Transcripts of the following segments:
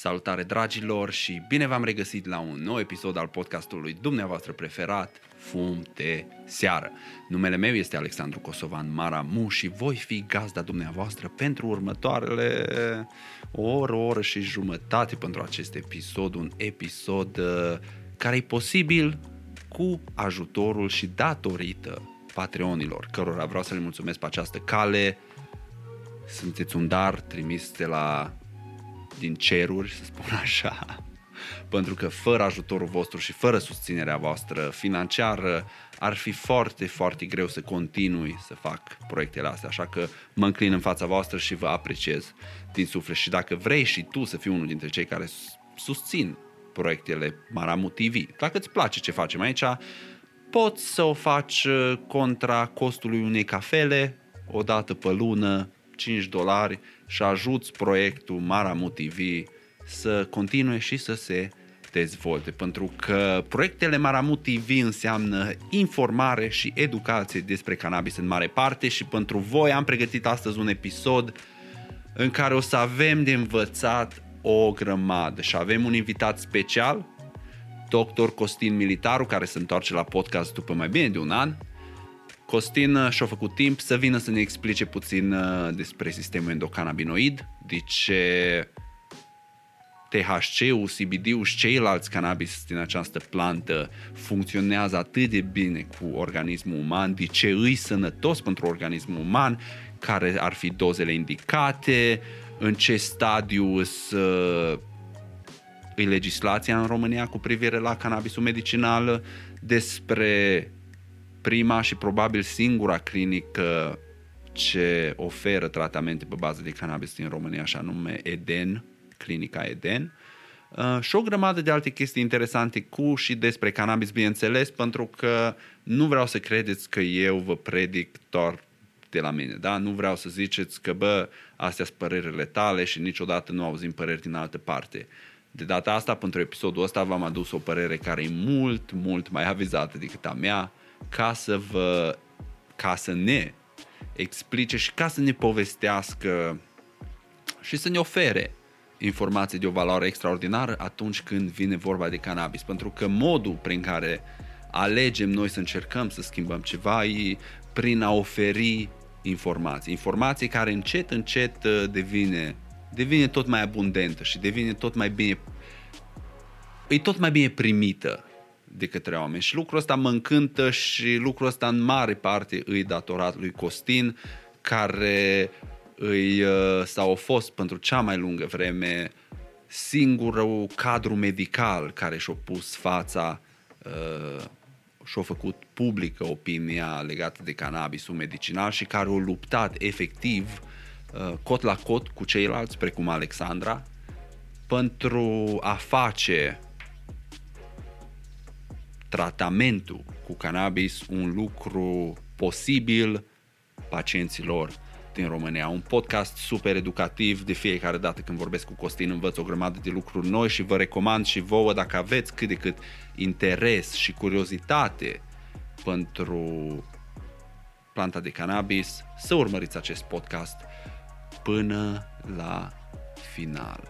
Salutare dragilor și bine v-am regăsit la un nou episod al podcastului dumneavoastră preferat, Fum de Seară. Numele meu este Alexandru Kosovan Maramu și voi fi gazda dumneavoastră pentru următoarele o oră, o oră și jumătate pentru acest episod, un episod uh, care e posibil cu ajutorul și datorită Patreonilor, cărora vreau să le mulțumesc pe această cale. Sunteți un dar trimis de la din ceruri, să spun așa, pentru că fără ajutorul vostru și fără susținerea voastră financiară ar fi foarte, foarte greu să continui să fac proiectele astea, așa că mă înclin în fața voastră și vă apreciez din suflet. Și dacă vrei și tu să fii unul dintre cei care susțin proiectele Maramu TV, dacă îți place ce facem aici, poți să o faci uh, contra costului unei cafele o dată pe lună, 5 dolari și ajuți proiectul Maramu TV să continue și să se dezvolte, pentru că proiectele Maramu TV înseamnă informare și educație despre cannabis în mare parte și pentru voi am pregătit astăzi un episod în care o să avem de învățat o grămadă și avem un invitat special, doctor Costin Militaru, care se întoarce la podcast după mai bine de un an Costin uh, și-a făcut timp să vină să ne explice puțin uh, despre sistemul endocannabinoid, de ce THC-ul, CBD-ul și ceilalți cannabis din această plantă funcționează atât de bine cu organismul uman, de ce îi sănătos pentru organismul uman, care ar fi dozele indicate, în ce stadiu să îi legislația în România cu privire la cannabisul medicinal, despre prima și probabil singura clinică ce oferă tratamente pe bază de cannabis din România, așa nume Eden, clinica Eden. Uh, și o grămadă de alte chestii interesante cu și despre cannabis, bineînțeles, pentru că nu vreau să credeți că eu vă predic doar de la mine, da? Nu vreau să ziceți că, bă, astea sunt părerile tale și niciodată nu auzim păreri din altă parte. De data asta, pentru episodul ăsta, v-am adus o părere care e mult, mult mai avizată decât a mea, ca să vă, ca să ne explice și ca să ne povestească și să ne ofere informații de o valoare extraordinară atunci când vine vorba de cannabis. Pentru că modul prin care alegem noi să încercăm să schimbăm ceva e prin a oferi informații. Informații care încet, încet uh, devine, devine tot mai abundentă și devine tot mai bine e tot mai bine primită de către oameni. Și lucrul ăsta mă încântă și lucrul ăsta în mare parte îi datorat lui Costin, care îi, uh, sau a fost pentru cea mai lungă vreme singurul cadru medical care și-a pus fața uh, și-a făcut publică opinia legată de cannabisul medicinal și care a luptat efectiv uh, cot la cot cu ceilalți, precum Alexandra, pentru a face tratamentul cu cannabis un lucru posibil pacienților din România. Un podcast super educativ de fiecare dată când vorbesc cu Costin învăț o grămadă de lucruri noi și vă recomand și vouă dacă aveți cât de cât interes și curiozitate pentru planta de cannabis să urmăriți acest podcast până la final.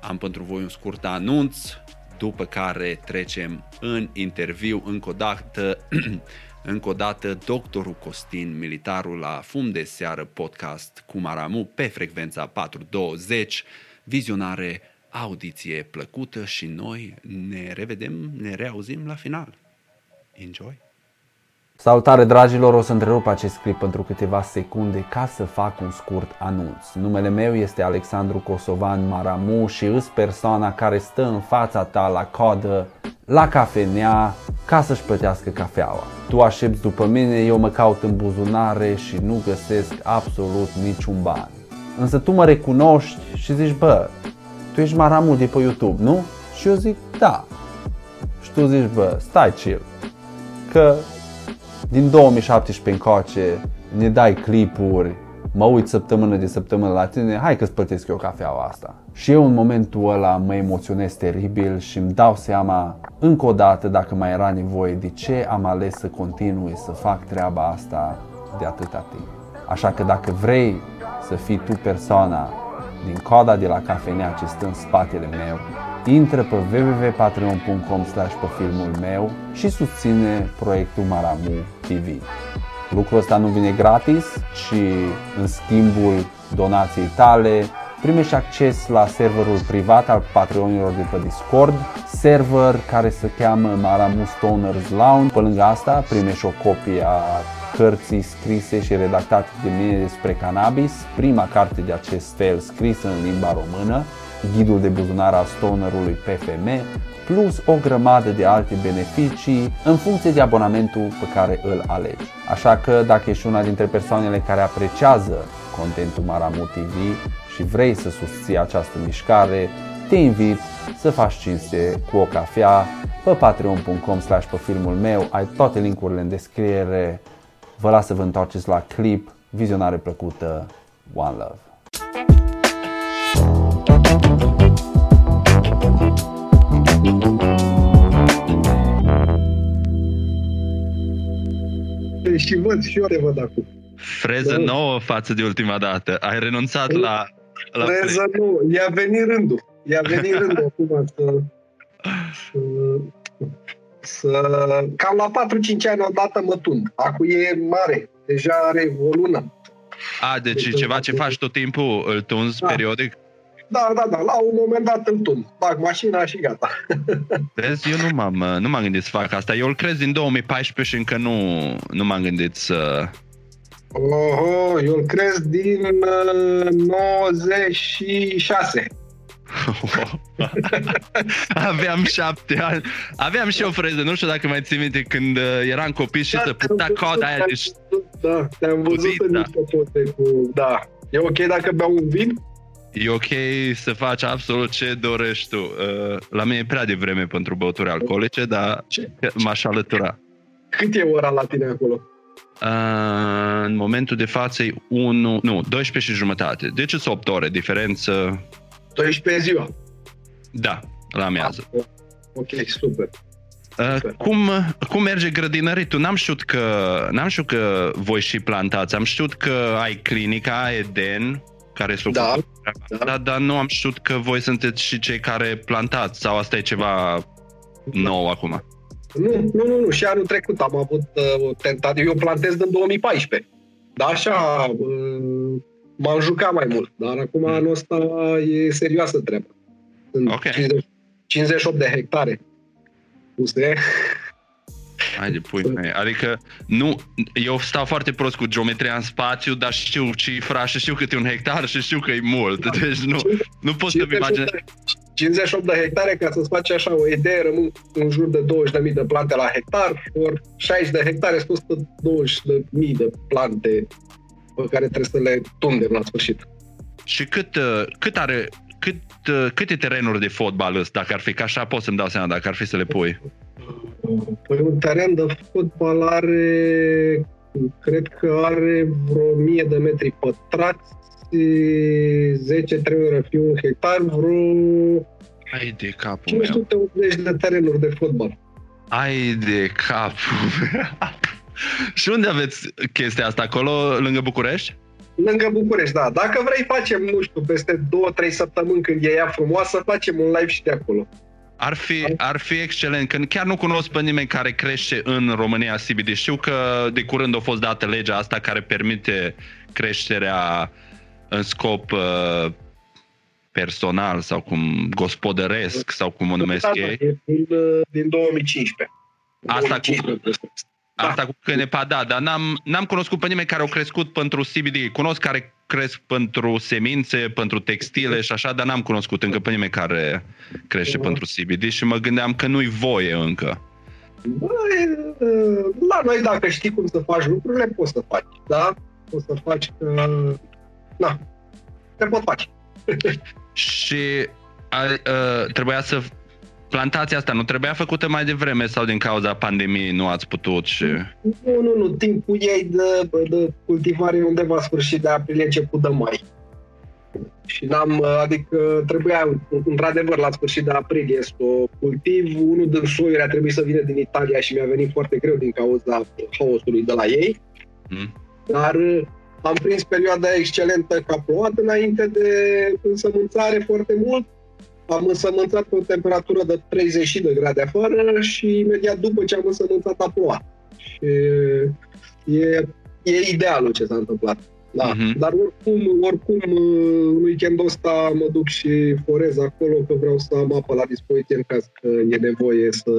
Am pentru voi un scurt anunț după care trecem în interviu încă o dată, încă o dată doctorul Costin, militarul la Fum de Seară podcast cu Maramu pe frecvența 420, vizionare, audiție plăcută și noi ne revedem, ne reauzim la final. Enjoy! Salutare dragilor, o să întrerup acest clip pentru câteva secunde ca să fac un scurt anunț. Numele meu este Alexandru Kosovan Maramu și îs persoana care stă în fața ta la codă, la cafenea, ca să-și plătească cafeaua. Tu aștepți după mine, eu mă caut în buzunare și nu găsesc absolut niciun ban. Însă tu mă recunoști și zici, bă, tu ești Maramu de pe YouTube, nu? Și eu zic, da. Și tu zici, bă, stai chill, că din 2017 încoace ne dai clipuri, mă uit săptămână de săptămână la tine, hai că-ți plătesc eu cafeaua asta. Și eu în momentul ăla mă emoționez teribil și îmi dau seama încă o dată dacă mai era nevoie de ce am ales să continui să fac treaba asta de atâta timp. Așa că dacă vrei să fii tu persoana din coda de la cafenea ce stă în spatele meu, intră pe www.patreon.com slash pe filmul meu și susține proiectul Maramu TV. Lucrul ăsta nu vine gratis, ci în schimbul donației tale primești acces la serverul privat al Patreonilor de pe Discord, server care se cheamă Maramu Stoners Lounge. Pe lângă asta primești o copie a cărții scrise și redactate de mine despre cannabis, prima carte de acest fel scrisă în limba română, ghidul de buzunar al stonerului PFM, plus o grămadă de alte beneficii în funcție de abonamentul pe care îl alegi. Așa că dacă ești una dintre persoanele care apreciază contentul Maramu TV și vrei să susții această mișcare, te invit să faci cinste cu o cafea pe patreon.com slash pe filmul meu, ai toate linkurile în descriere. Vă las să vă întoarceți la clip, vizionare plăcută, One Love! Și văd și eu le văd acum. Freză da. nouă față de ultima dată. Ai renunțat la... la Freză nouă. I-a venit rândul. I-a venit rândul acum să, să, să... Cam la 4-5 ani odată mă tund. Acum e mare. Deja are o lună. A, deci deci ceva ce faci tot timpul, îl tunzi da. periodic? Da, da, da, la un moment dat îl tund. Bag mașina și gata. Vezi, eu nu m-am, nu m-am gândit să fac asta. Eu îl crez din 2014 și încă nu, nu m-am gândit să... Oho, eu îl crez din uh, 96. Aveam șapte ani. Aveam și o freză, nu știu dacă mai ții minte, când uh, eram copil și da, se putea coada aia. Deci... Da, te-am văzut Puzit, în da. cu... Da. E ok dacă beau un vin? E ok să faci absolut ce dorești tu. Uh, la mine e prea devreme pentru băuturi alcoolice, dar ce? m-aș alătura. Cât e ora la tine acolo? Uh, în momentul de față e 1, nu, 12 și jumătate. Deci sunt 8 ore diferență. 12 ziua? Da, la amiază. Ah, ok, super. Uh, cum, cum merge grădinăritul? N-am știut că, n-am știut că voi și plantați. Am știut că ai clinica Eden, care sunt da, da. Dar, dar nu am știut că voi sunteți și cei care plantați sau asta e ceva nou acum. Nu, nu, nu, nu. Și anul trecut am avut uh, o tentativă. Eu plantez din 2014. Dar așa, uh, m-am jucat mai mult. Dar acum mm. anul ăsta e serioasă treaba. Sunt okay. 50, 58 de hectare puse. Hai de pui mei. Adică, nu, eu stau foarte prost cu geometria în spațiu, dar știu cifra și știu cât e un hectar și știu că e mult. Deci nu, nu pot să-mi imaginez. 58 de hectare, ca să-ți faci așa o idee, rămân în jur de 20.000 de plante la hectar, ori 60 de hectare sunt 20.000 de plante pe care trebuie să le tundem la sfârșit. Și cât, uh, cât are, cât, uh, câte terenuri de fotbal ăsta, dacă ar fi, ca așa pot să-mi dau seama dacă ar fi să le pui? Păi un teren de fotbal are, cred că are vreo 1000 de metri pătrați, 10 trebuie fi un hectar, vreo Ai de capul 580 meu. de terenuri de fotbal. Ai de capul Și unde aveți chestia asta? Acolo, lângă București? Lângă București, da. Dacă vrei, facem, nu știu, peste 2-3 săptămâni când e ea frumoasă, facem un live și de acolo. Ar fi, ar fi excelent, că chiar nu cunosc pe nimeni care crește în România CBD. Știu că de curând a fost dată legea asta care permite creșterea în scop uh, personal sau cum gospodăresc sau cum o numesc da, ei. Din, din 2015. Asta 2015. cu, da. Asta cu Cănepa, da, dar n-am, n-am cunoscut pe nimeni care au crescut pentru CBD. Cunosc care cresc pentru semințe, pentru textile și așa, dar n-am cunoscut încă pe nimeni care crește uh-huh. pentru CBD și mă gândeam că nu-i voie încă. Băi, la noi dacă știi cum să faci lucrurile, poți să faci, da? Poți să faci că... Na, te pot face. și a, a, trebuia să plantația asta nu trebuia făcută mai devreme sau din cauza pandemiei nu ați putut? Și... Nu, nu, nu. Timpul ei de, de cultivare undeva sfârșit de aprilie, început de mai. Și n-am, adică trebuia, într-adevăr, la sfârșit de aprilie să o cultiv. Unul din soiuri a trebuit să vină din Italia și mi-a venit foarte greu din cauza haosului de la ei. Mm. Dar am prins perioada excelentă ca plouat înainte de însămânțare foarte mult. Am însămânțat pe o temperatură de 30 de grade afară și imediat după ce am însămânțat a plouat. Și e, e idealul ce s-a întâmplat. Da. Uh-huh. Dar oricum, oricum, în weekendul ăsta mă duc și forez acolo, că vreau să am apă la dispoziție în caz că e nevoie să,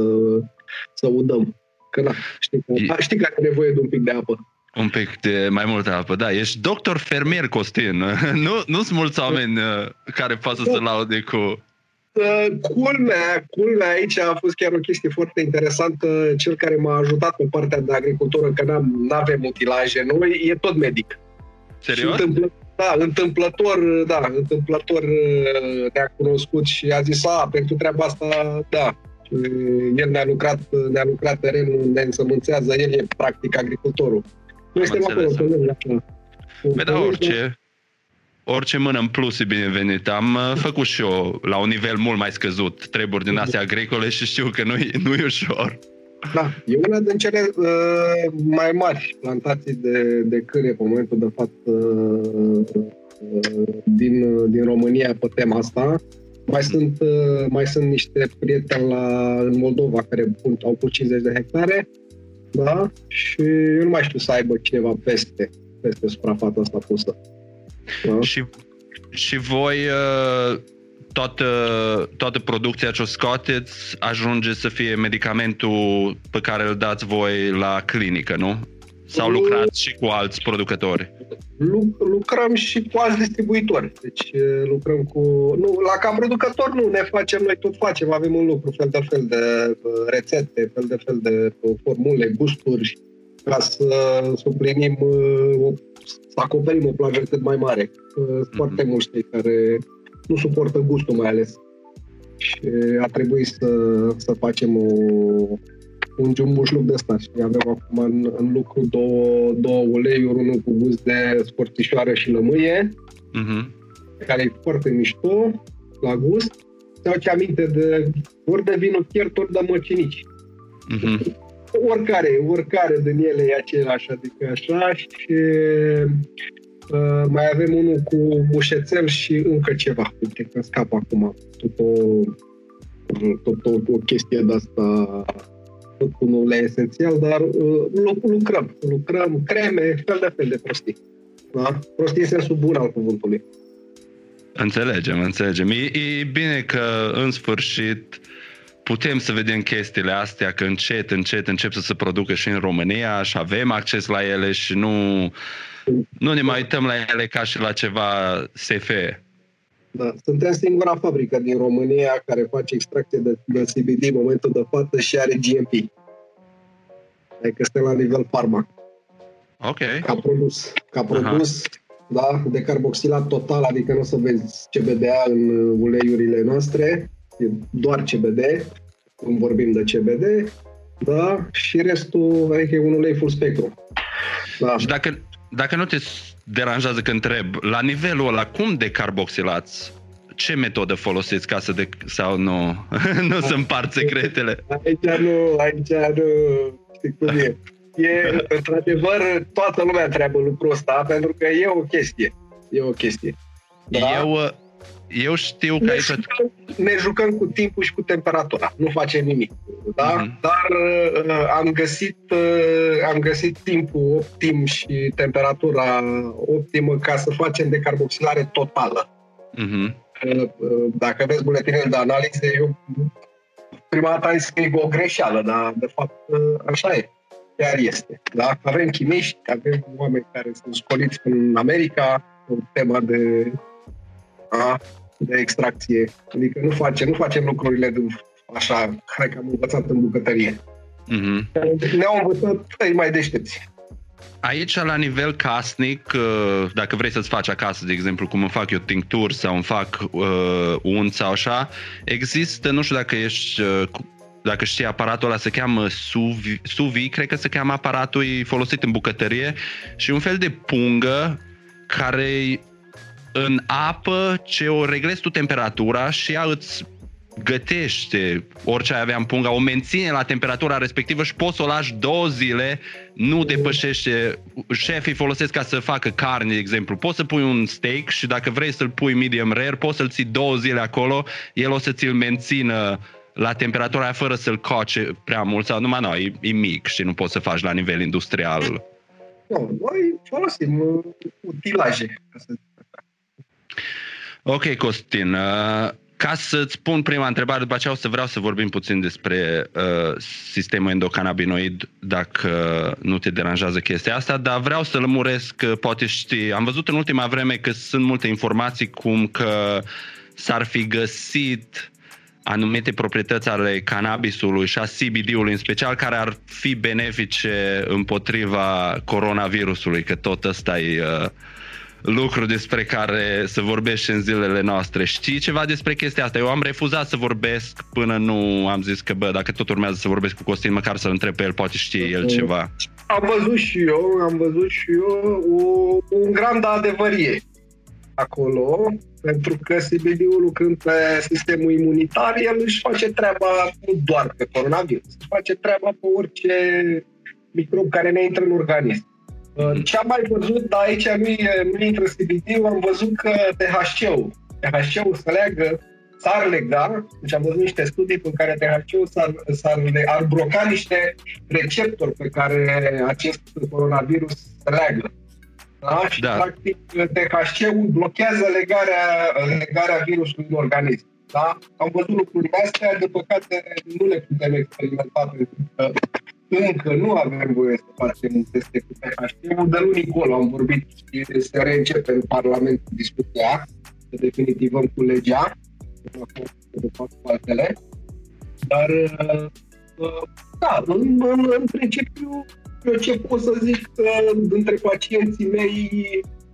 să udăm. Că da, știi că, e... știi că are nevoie de un pic de apă. Un pic de mai multă apă, da. Ești doctor fermier, Costin. nu, nu sunt mulți oameni uh, care pot să da. se laude cu... Uh, culmea, culmea aici a fost chiar o chestie foarte interesantă. Cel care m-a ajutat pe partea de agricultură, că n-am, n-avem utilaje noi, e tot medic. Serios? întâmplă, da, întâmplător, da, întâmplător uh, ne-a cunoscut și a zis, a, pentru treaba asta, da. El ne-a lucrat, ne-a lucrat terenul, ne însămânțează, el e practic agricultorul. Noi suntem acolo, Păi da, orice, orice mână în plus e binevenit. Am uh, făcut și eu la un nivel mult mai scăzut treburi din astea agricole și știu că nu, nu e ușor. Da, e una din cele uh, mai mari plantații de, de câine pe momentul de față uh, din, din România pe tema asta. Mai sunt, uh, mai sunt niște prieteni la, în Moldova care au pus 50 de hectare da? și eu nu mai știu să aibă cineva peste, peste suprafața asta pusă. Da? Și, și voi uh, toată, toată producția ce o scoateți ajunge să fie medicamentul pe care îl dați voi la clinică, nu? Sau lucrați și cu alți producători? lucrăm și cu alți distribuitori. Deci lucrăm cu... Nu, la ca producător nu, ne facem, noi tot facem, avem un lucru, fel de fel de rețete, fel de fel de formule, gusturi, ca să suplinim, să acoperim o plajă cât mai mare. mm-hmm. foarte mulți cei care nu suportă gustul mai ales. Și a trebuit să, să facem o, un jumbușluc de ăsta și avem acum în, în lucru două, două uleiuri, unul cu gust de scorțișoară și lămâie, uh-huh. care e foarte mișto la gust. Sau ce aminte de ori de vinul fiert, ori de măcinici. Uh-huh. Oricare, oricare din ele e același, adică așa și uh, mai avem unul cu mușețel și încă ceva. Uite că scap acum tot o, tot o, o chestie de asta tot nu le esențial, dar uh, lucrăm. Lucrăm creme, fel de fel de prostii. Da? Prostii în sensul bun al cuvântului. Înțelegem, înțelegem. E, e bine că în sfârșit putem să vedem chestiile astea, că încet, încet încep să se producă și în România și avem acces la ele și nu, nu ne mai uităm la ele ca și la ceva SF. Da. Suntem singura fabrică din România care face extracție de, de CBD în momentul de față și are GMP. Adică suntem la nivel farma. Ok. Ca produs. Ca produs, Aha. da, de carboxilat total, adică nu o să vezi CBDA în uleiurile noastre, e doar CBD, când vorbim de CBD, da, și restul, adică e un ulei full spectrum. Da. Și dacă, dacă nu te deranjează că întreb, la nivelul ăla, cum decarboxilați? Ce metodă folosiți ca să de... sau nu? nu sunt împart secretele? Aici nu, aici nu, știi cum e. E, într-adevăr, toată lumea întreabă lucrul ăsta, pentru că e o chestie. E o chestie. Da? Eu, eu știu că ne aici... Jucăm, ne jucăm cu timpul și cu temperatura. Nu facem nimic. Da? Mm-hmm. Dar uh, am, găsit, uh, am găsit timpul optim și temperatura optimă ca să facem decarboxilare totală. Mm-hmm. Uh, dacă vezi buletinele de analize, eu prima dată am zis că e o greșeală, dar de fapt uh, așa e. Chiar este. Da? Avem chimiști, avem oameni care sunt scoliți în America, o tema de a, de extracție. Adică nu facem, nu facem lucrurile de așa, hai că am învățat în bucătărie. Mm-hmm. Ne-au învățat ei mai deștepți. Aici, la nivel casnic, uh, dacă vrei să-ți faci acasă, de exemplu, cum îmi fac eu tincturi sau îmi fac uh, unt sau așa, există, nu știu dacă ești uh, dacă știi aparatul ăla se cheamă suvi, suvi, cred că se cheamă aparatul folosit în bucătărie și un fel de pungă care în apă ce o reglezi tu temperatura și ea îți gătește orice ai avea în punga, o menține la temperatura respectivă și poți să o lași două zile, nu depășește, șefii folosesc ca să facă carne, de exemplu, poți să pui un steak și dacă vrei să-l pui medium rare, poți să-l ții două zile acolo, el o să ți-l mențină la temperatura aia fără să-l coce prea mult sau numai nu, e, e mic și nu poți să faci la nivel industrial. Nu, noi folosim uh, utilaje. Ok, Costin. Uh, ca să-ți pun prima întrebare, după aceea o să vreau să vorbim puțin despre uh, sistemul endocannabinoid, dacă nu te deranjează chestia asta, dar vreau să lămuresc, că poate știi, am văzut în ultima vreme că sunt multe informații cum că s-ar fi găsit anumite proprietăți ale cannabisului și a CBD-ului în special care ar fi benefice împotriva coronavirusului, că tot ăsta e uh, lucru despre care să vorbești în zilele noastre. Știi ceva despre chestia asta? Eu am refuzat să vorbesc până nu am zis că, bă, dacă tot urmează să vorbesc cu Costin, măcar să-l întreb pe el, poate știe el ceva. Am văzut și eu, am văzut și eu o, un gram de adevărie acolo, pentru că CBD-ul lucrând pe sistemul imunitar, el își face treaba nu doar pe coronavirus, își face treaba pe orice microb care ne intră în organism. Uh, ce am mai văzut, dar aici nu, e, nu intră CBD-ul, am văzut că THC-ul, THC-ul se leagă, s-ar lega, deci am văzut niște studii în care THC-ul s-ar, s-ar, ar bloca niște receptori pe care acest coronavirus se leagă. Da? Și, da. practic, THC-ul blochează legarea, legarea virusului în organism. Da? Am văzut lucrurile astea, de păcate nu le putem experimenta pentru că încă nu avem voie să facem teste cu THC-ul. De luni încolo am vorbit și se reîncepe în Parlament discuția, să definitivăm cu legea, de fapt cu altele. Dar, uh, da, în, în, în principiu, eu ce pot să zic că dintre pacienții mei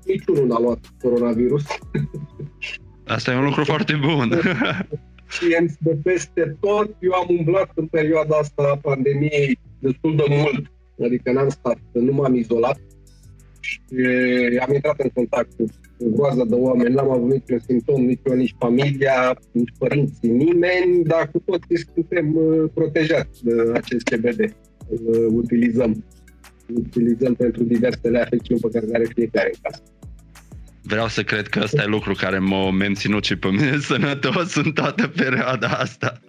niciunul n-a luat coronavirus. Asta e un lucru foarte bun. Pacienți de peste tot. Eu am umblat în perioada asta a pandemiei destul de mult, adică n-am stat, nu m-am izolat și am intrat în contact cu o groază de oameni, n-am avut niciun simptom, nici eu, nici familia, nici părinții, nimeni, dar cu toții suntem uh, protejați de acest CBD. Îl utilizăm utilizăm pentru diversele afecțiuni pe care le are fiecare în casă. Vreau să cred că ăsta e lucru care m-a menținut și pe mine sănătos în toată perioada asta.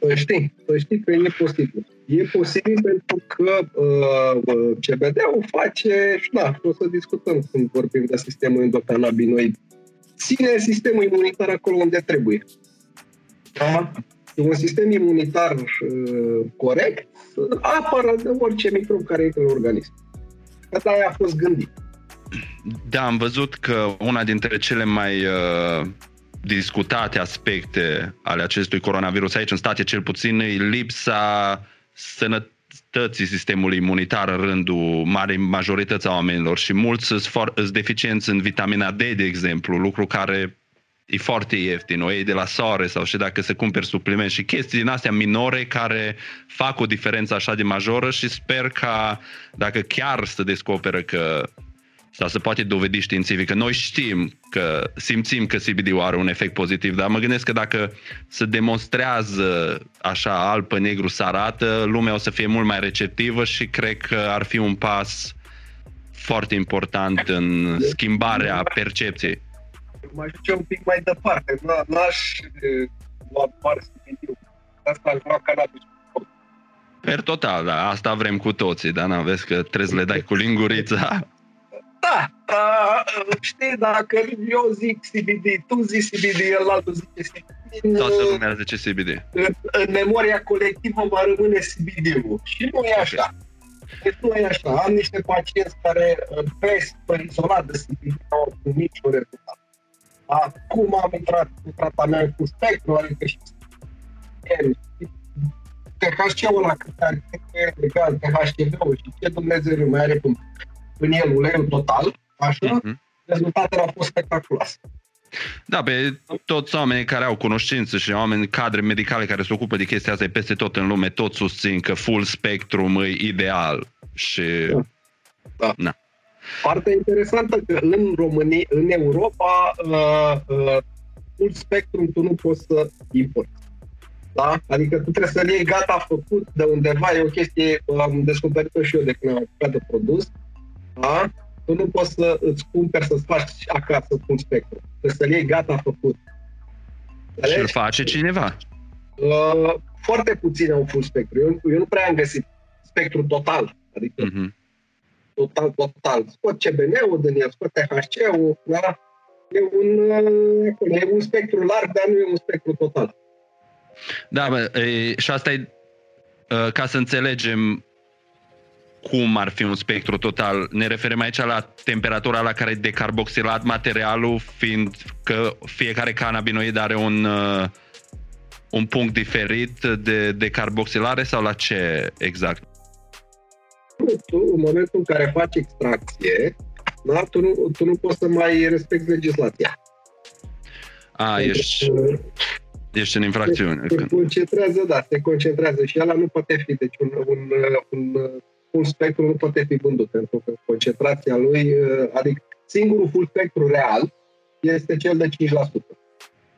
Să știi, să știi că e posibil. E posibil pentru că uh, uh CBD-ul face, și da, o să discutăm când vorbim de sistemul endocannabinoid, ține sistemul imunitar acolo unde trebuie. Da? Un sistem imunitar uh, corect apără de orice microb care intră în organism. Asta a fost gândit. Da, am văzut că una dintre cele mai uh, discutate aspecte ale acestui coronavirus aici în state cel puțin e lipsa sănătății sistemului imunitar în rândul marii majorități a oamenilor și mulți sunt deficienți în vitamina D, de exemplu, lucru care e foarte ieftin, o iei de la soare sau și dacă se cumperi supliment și chestii din astea minore care fac o diferență așa de majoră și sper ca dacă chiar să descoperă că sau se poate dovedi științific că noi știm că simțim că CBD-ul are un efect pozitiv, dar mă gândesc că dacă se demonstrează așa alb pe negru să arată, lumea o să fie mult mai receptivă și cred că ar fi un pas foarte important în schimbarea percepției mă duce un pic mai departe. N-aș lua doar CBD-ul. Asta aș lua cannabis. Per total, da, asta vrem cu toții, dar nu vezi că trebuie să le dai cu lingurița. Da, da, știi, dacă eu zic CBD, tu zici CBD, el altul zice CBD. Toată lumea zice CBD. În, în memoria colectivă va rămâne CBD-ul. Și nu e așa. Deci nu e așa. Am niște pacienți care pe, pe izolat de CBD au niciun rezultat. Acum am intrat în tratament cu spectru, adică și THC-ul ăla cât are legal, THCV-ul și ce Dumnezeu mai are în, în el uleiul total, așa, uh-huh. rezultatele au fost spectaculoase. Da, pe toți oamenii care au cunoștință și oameni, cadre medicale care se ocupă de chestia asta peste tot în lume, tot susțin că full spectrum e ideal și... Da. da. Na. Partea interesantă că în România, în Europa, uh, uh, full spectrum tu nu poți să importi. Da? Adică tu trebuie să-l iei gata făcut de undeva, e o chestie, am descoperit-o și eu de când am apucat de produs. Da? Tu nu poți să îți cumperi să-ți faci acasă un spectru. Trebuie să-l iei gata făcut. Și îl face cineva. Uh, foarte puține au full spectru. Eu, eu nu prea am găsit spectru total. Adică Mm-hmm. total, total. Scot CBN-ul din el, scot THC-ul, da? E un, uh, e un spectru larg, dar nu e un spectru total. Da, bă, e, și asta e uh, ca să înțelegem cum ar fi un spectru total. Ne referim aici la temperatura la care e decarboxilat materialul, fiind că fiecare cannabinoid are un, uh, un punct diferit de decarboxilare sau la ce exact? Tu, în momentul în care faci extracție, da, tu, nu, tu nu poți să mai respecti legislația. A, ești, ești în infracțiune. Se Când... concentrează, da, se concentrează și ăla nu poate fi, deci un, un, un, un spectru nu poate fi vândut, pentru că concentrația lui, adică singurul full spectru real este cel de 5%.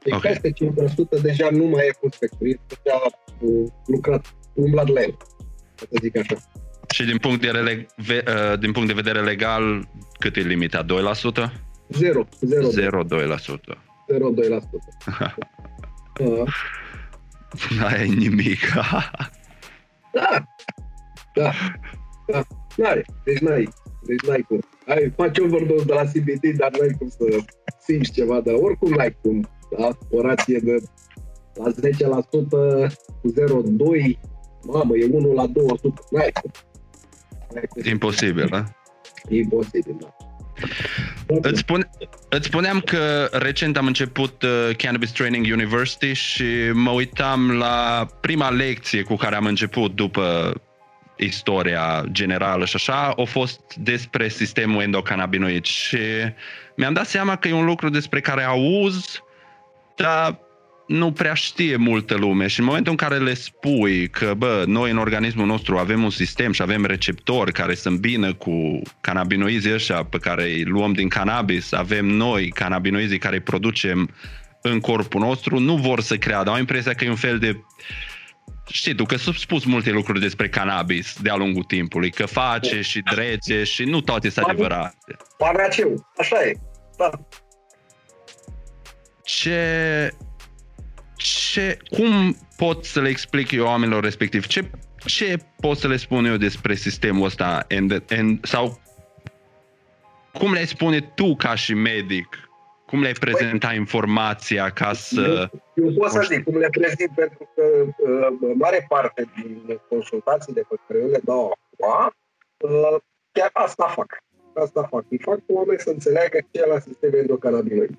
Deci Ok. peste 5% deja nu mai e full spectru, este deja uh, lucrat, umblat la el, ca să zic așa. Și din punct, de rele, ve, uh, din punct de vedere legal, cât e limita? 2%? 0, 0, 0,2%. 0,2%. Uh, Aia e nimic. Da, da, da, n-are, deci n-ai, deci n-ai cum. Ai, faci overdose de la CBD, dar n-ai cum să simți ceva, dar oricum n-ai cum, da, o rație de la 10% cu 0,2, mamă, e 1 la 200, n-ai cum. N-ai cum. Imposibil, da? E imposibil, da. Îți, spun, îți spuneam că recent am început uh, Cannabis Training University și mă uitam la prima lecție cu care am început după istoria generală și așa, a fost despre sistemul endocannabinoid și mi-am dat seama că e un lucru despre care auz, dar nu prea știe multă lume și în momentul în care le spui că, bă, noi în organismul nostru avem un sistem și avem receptori care se îmbină cu cannabinoizii ăștia pe care îi luăm din cannabis, avem noi cannabinoizii care îi producem în corpul nostru, nu vor să creadă. Au impresia că e un fel de Știi tu că s-au spus multe lucruri despre cannabis de-a lungul timpului, că face și drege și nu toate sunt adevărate. Panaceu, așa e, da. ce, ce, cum pot să le explic eu oamenilor respectiv? Ce, ce pot să le spun eu despre sistemul ăsta? And, and, sau cum le spune tu ca și medic? Cum le-ai prezenta informația ca să... Eu, eu pot să zic cum le prezint, pentru că uh, mare parte din consultațiile pe care eu le dau acum, uh, chiar asta fac. Asta fac. Îi fac cu oameni să înțeleagă ce e la sistemul endocannabinoid.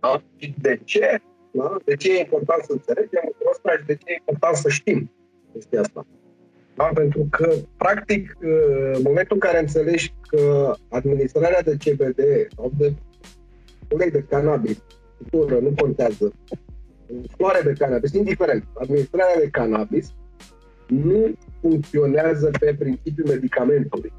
Da? Și de ce? Da? De ce e important să înțelegem lucrul ăsta și de ce e important să știm chestia asta. Da? Pentru că, practic, uh, în momentul în care înțelegi că administrarea de CBD sau de ulei de cannabis, tură, nu contează, floare de cannabis, indiferent, administrarea de cannabis nu funcționează pe principiul medicamentului.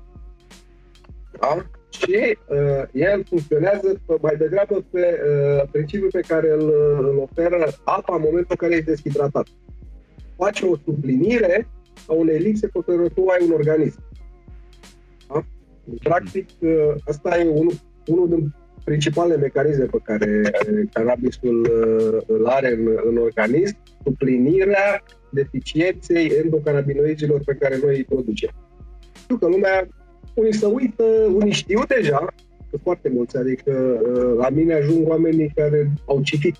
Da? Și uh, el funcționează pe, mai degrabă pe uh, principiul pe care îl, îl oferă apa în momentul în care ești deshidratat. Face o sublinire a unei lipse pe care tu ai un organism. Da? Practic, uh, asta e unul, unul din principalele mecanisme pe care uh, cannabisul uh, îl are în, în organism, suplinirea deficienței endocannabinoizilor pe care noi îi producem. Știu că lumea, unii se uită, unii știu deja, că foarte mulți, adică uh, la mine ajung oamenii care au citit.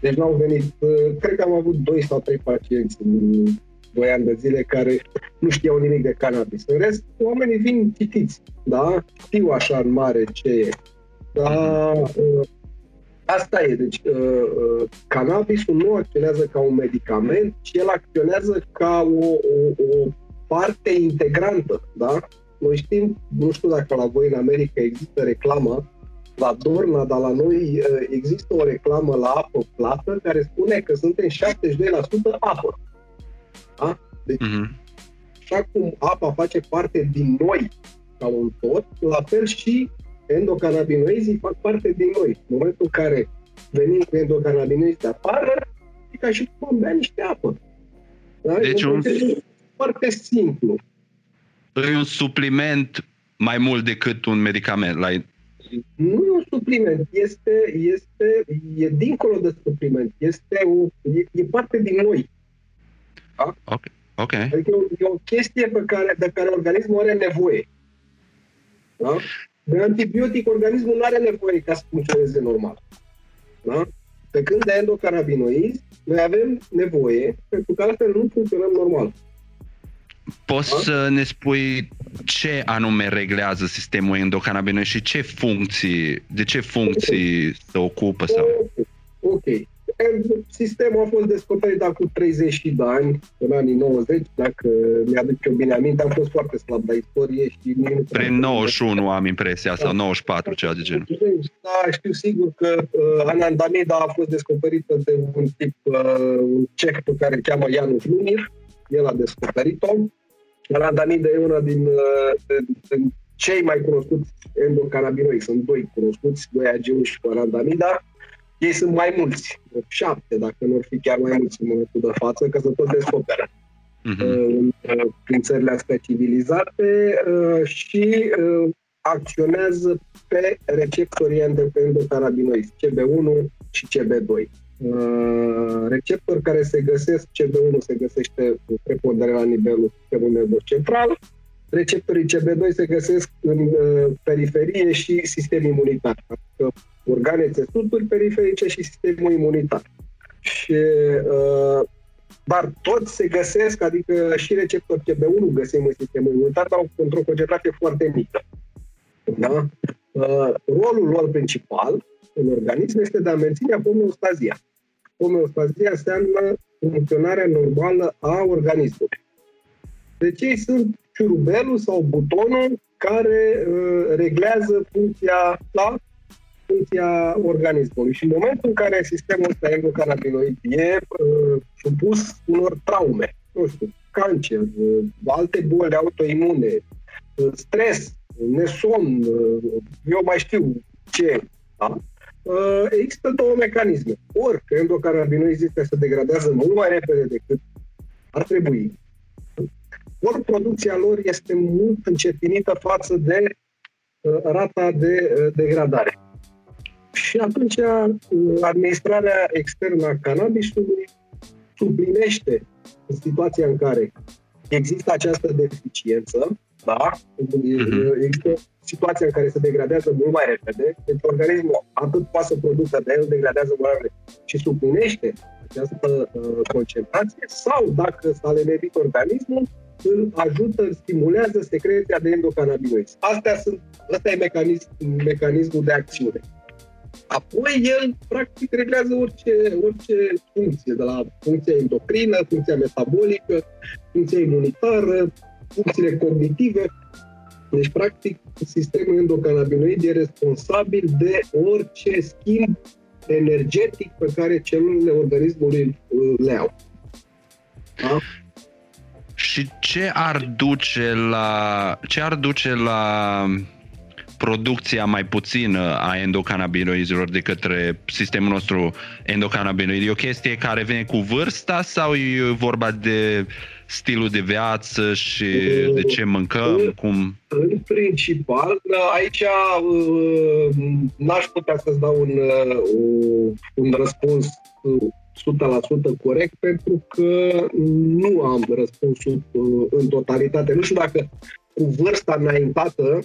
Deci n-au venit, uh, cred că am avut doi sau trei pacienți în doi ani de zile care nu știau nimic de cannabis. În rest, oamenii vin citiți, da? Știu așa în mare ce e. Dar uh, asta e, deci uh, uh, cannabisul nu acționează ca un medicament, ci el acționează ca o, o, o parte integrantă, da? Noi știm, nu știu dacă la voi în America există reclamă la Dorna, dar la noi uh, există o reclamă la apă plată care spune că suntem 72% apă. Da? Deci, Mhm. așa cum apa face parte din noi ca un tot, la fel și endocannabinoizii fac parte din noi. În momentul în care venim cu endocannabinoizi de afară, E ca și cum am bea niște apă. Da? Deci E un- foarte simplu. E un supliment mai mult decât un medicament. La... Nu e un supliment, este, este, e dincolo de supliment, este o, e, e parte din noi. Ok. ok. Adică e o, e o chestie pe care, de care organismul are nevoie. Da? De antibiotic, organismul nu are nevoie ca să funcționeze normal. Da? Pe când de endocannabinoizi, noi avem nevoie, pentru că altfel nu funcționăm normal. Poți Da? să ne spui ce anume reglează sistemul endocannabinoid și ce funcții, de ce funcții se ocupă sau... Ok. Sistemul a fost descoperit acum 30 de ani, în anii 90, dacă mi-aduc eu bine aminte, am fost foarte slab la istorie și nici nu prea- Prin 91 am impresia, sau 94, ceva de genul. Da, știu sigur că uh, anandamida a fost descoperită de un tip, uh, un ceh pe care îl cheamă Janusz Lumir. El a descoperit-o. Anandamida e una din, uh, din cei mai cunoscuți endocannabinoizi. Sunt doi cunoscuți, doi AG1 și cu anandamida. Ei sunt mai mulți, șapte, dacă nu ar fi chiar mai mulți în momentul de față, că se tot descoperă Mhm. în, uh, prin țările astea civilizate uh, și uh, acționează pe receptorii endo- endocannabinoizi, CB1 și CB2. Uh, receptori care se găsesc, CB1 se găsește prepondere la nivelul sistemului nervos central, receptorii CB2 se găsesc în uh, periferie și sistem imunitar, adică organe, țesuturi periferice și sistemul imunitar. Și uh, dar toți se găsesc, adică și receptor CB1 găsim în sistemul imunitar, dar într-o concentrație foarte mică. Da? Uh, rolul lor principal în organism este de a menține homeostazia. Homeostazia înseamnă funcționarea normală a organismului. Deci ei sunt ciurubelul sau butonul care uh, reglează funcția sa funcția organismului. Și în momentul în care sistemul ăsta endocannabinoid e uh, supus unor traume, nu știu, cancer, uh, alte boli autoimune, uh, stres, nesomn, uh, eu mai știu ce, da? uh, există două mecanisme. Ori că endocannabinoizii ăștia se degradează mult mai repede decât ar trebui, ori producția lor este mult încetinită față de uh, rata de uh, degradare. Și atunci uh, administrarea externă a cannabisului suplinește în situația în care există această deficiență, da? Mhm. Există situația în care se degradează mult mai repede, deci organismul atât poate să producă, dar el degradează mult mai repede și suplinește această uh, concentrație, sau dacă s-a lenevit organismul, îl ajută, îl stimulează secreția de endocannabinoizi. Astea sunt, ăsta e mecanism, mecanismul de acțiune. Apoi el, practic, reglează orice, orice funcție, de la funcția endocrină, funcția metabolică, funcția imunitară, funcțiile cognitive. Deci, practic, sistemul endocannabinoid e responsabil de orice schimb energetic pe care celulele organismului îl le au. Da? Și ce ar duce la ce ar duce la producția mai puțină a endocannabinoizilor de către sistemul nostru endocannabinoid? E o chestie care vine cu vârsta sau e vorba de stilul de viață și de ce mâncăm? Cum? În principal, aici uh, n-aș putea să-ți dau un, uh, un răspuns uh, 100% corect pentru că nu am răspunsul uh, în totalitate. Nu știu dacă cu vârsta înaintată uh,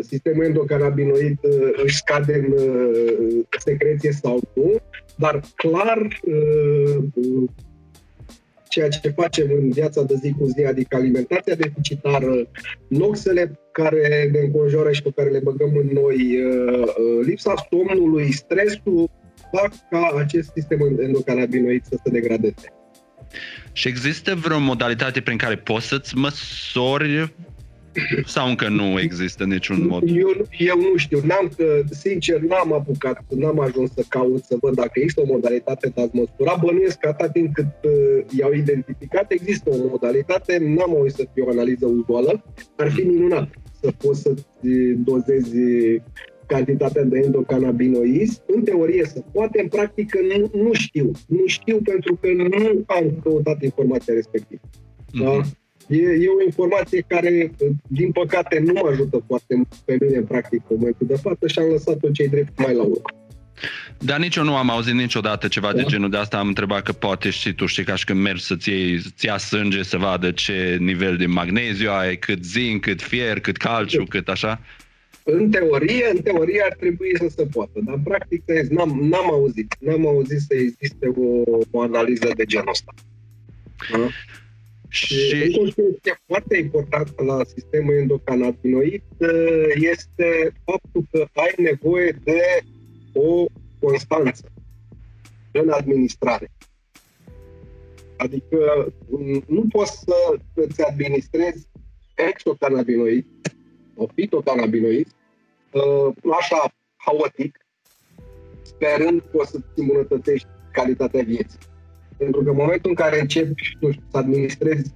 sistemul endocannabinoid uh, își scade în uh, secreție sau nu, dar clar uh, ceea ce facem în viața de zi cu zi, adică alimentația deficitară, noxele care ne înconjoară și pe care le băgăm în noi, lipsa somnului, stresul, fac ca acest sistem endocannabinoid să se degradeze. Și există vreo modalitate prin care poți să-ți măsori sau încă nu există niciun mod? Eu, eu nu știu, n-am, sincer, n-am apucat, n-am ajuns să caut să văd dacă există o modalitate de a măsura. Bănuiesc că atât timp cât uh, i-au identificat, există o modalitate, n-am auzit să fie o analiză uzuală, ar fi minunat să poți să dozezi cantitatea de endocannabinoizi. În teorie se poate, în practică nu, nu știu. Nu știu pentru că nu am căutat informația respectivă. Mm-hmm. Da? E, e o informație care, din păcate, nu mă ajută foarte mult pe mine în practică în momentul de față și am lăsat-o cei drept mai la urmă. Dar nici eu nu am auzit niciodată ceva da. de genul de asta. Am întrebat că poate și tu știi ca și când mergi să-ți iei, să ia sânge să vadă ce nivel de magneziu ai, cât zinc, cât fier, cât calciu, cât așa. În teorie, în teorie ar trebui să se poată, dar în practică n-am, n-am auzit. N-am auzit să existe o, o analiză de genul ăsta. Da? Și... și este foarte important la sistemul endocannabinoid este faptul că ai nevoie de o constanță în administrare. Adică nu poți să îți administrezi exocannabinoid sau fitocannabinoid uh, așa haotic, sperând că o să-ți îmbunătățești calitatea vieții. Pentru că în momentul în care începi nu știu, să administrezi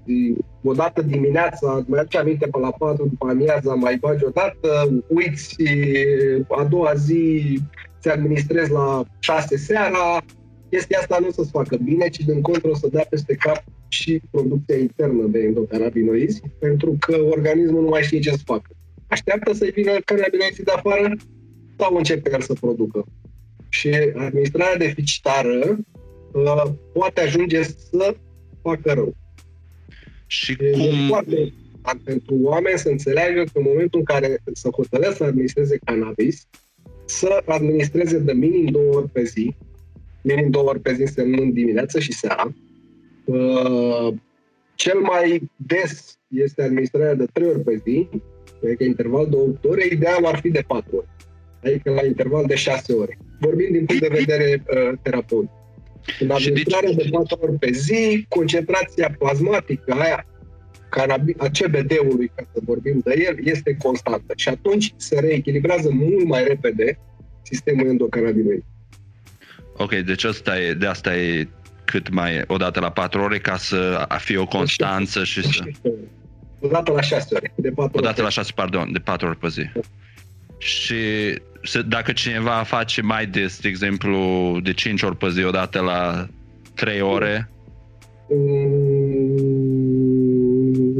o dată dimineața, mai aduce aminte pe la 4 după amiaza, mai bagi o dată, uiți a doua zi ți administrezi la 6 seara, chestia asta nu o să-ți facă bine, ci din contră o să dea peste cap și producția internă de endocannabinoizi, pentru că organismul nu mai știe ce să facă. Așteaptă să-i vină cannabinoizii de afară sau începe el să producă. Și administrarea deficitară uh, poate ajunge să facă rău. Și cum... E foarte pentru oameni să înțeleagă că în momentul în care să hotărăsc să administreze cannabis, să administreze de minim două ori pe zi, minim două ori pe zi însemnând dimineața și seara. Uh, cel mai des este administrarea de trei ori pe zi, adică interval de 8 ore, ideal ar fi de 4 ori, adică la interval de 6 ore. Vorbim din punct de vedere uh, terapeutic. În administrarea de 4 ori pe zi, concentrația plasmatică aia a CBD-ului, ca să vorbim de el, este constantă. Și atunci se reechilibrează mult mai repede sistemul endocannabinoid. Ok, deci asta e, de asta e cât mai odată la 4 ore ca să fie o constanță și să... Odată la 6 ore. De 4 odată la 6, pardon, de 4 ori pe zi. Și dacă cineva face mai des, de exemplu, de 5 ori pe zi, odată la 3 ore? Mm,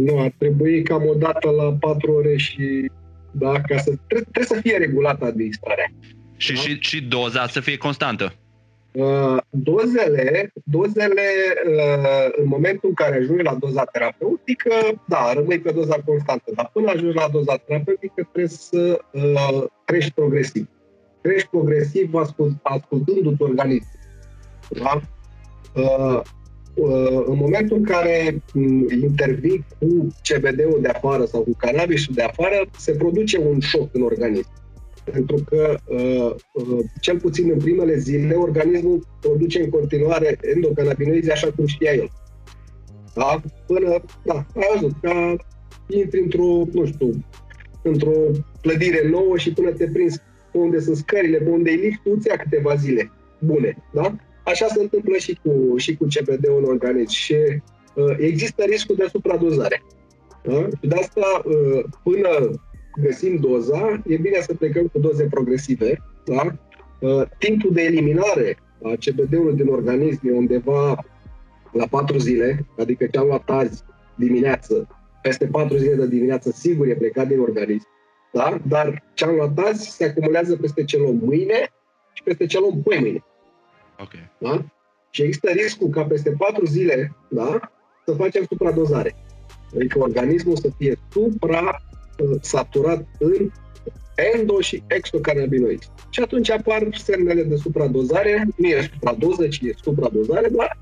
nu, ar trebui cam o dată la 4 ore și da, ca să, trebuie, trebuie să fie regulată administrarea. Și, da? și, și doza să fie constantă. Uh, dozele, dozele uh, în momentul în care ajungi la doza terapeutică, da, rămâi pe doza constantă, dar până ajungi la doza terapeutică trebuie să uh, crești progresiv. Crești progresiv ascult, ascultându-ți organismul. Da? Uh, Uh, în momentul în care mm, intervii cu CBD-ul de afară sau cu cannabisul de afară, se produce un șoc în organism. Pentru că, uh, uh, cel puțin în primele zile, organismul produce în continuare endocannabinoizi așa cum știa el. Da? Până, da, ai văzut, ca intri într-o, nu știu, într-o clădire nouă și până te prinzi pe unde sunt scările, pe unde e lift, îți ia câteva zile bune, da? Așa se întâmplă și cu, și cu CBD-ul în organism și uh, există riscul de supradozare. Da? Și de asta, uh, până găsim doza, e bine să plecăm cu doze progresive. Da? Uh, timpul de eliminare a CBD-ului din organism e undeva la 4 zile, adică ce am luat azi dimineață, peste 4 zile de dimineață, sigur e plecat din organism. Da? Dar ce am luat azi se acumulează peste ce luăm mâine și peste ce luăm poi mâine. Okay. Da? Și există riscul ca peste patru zile da, să facem supradozare. Adică organismul să fie supra-saturat uh, în endo- și exocannabinoizi. Și atunci apar semnele de supradozare, nu e supradoză, ci e supradozare, dar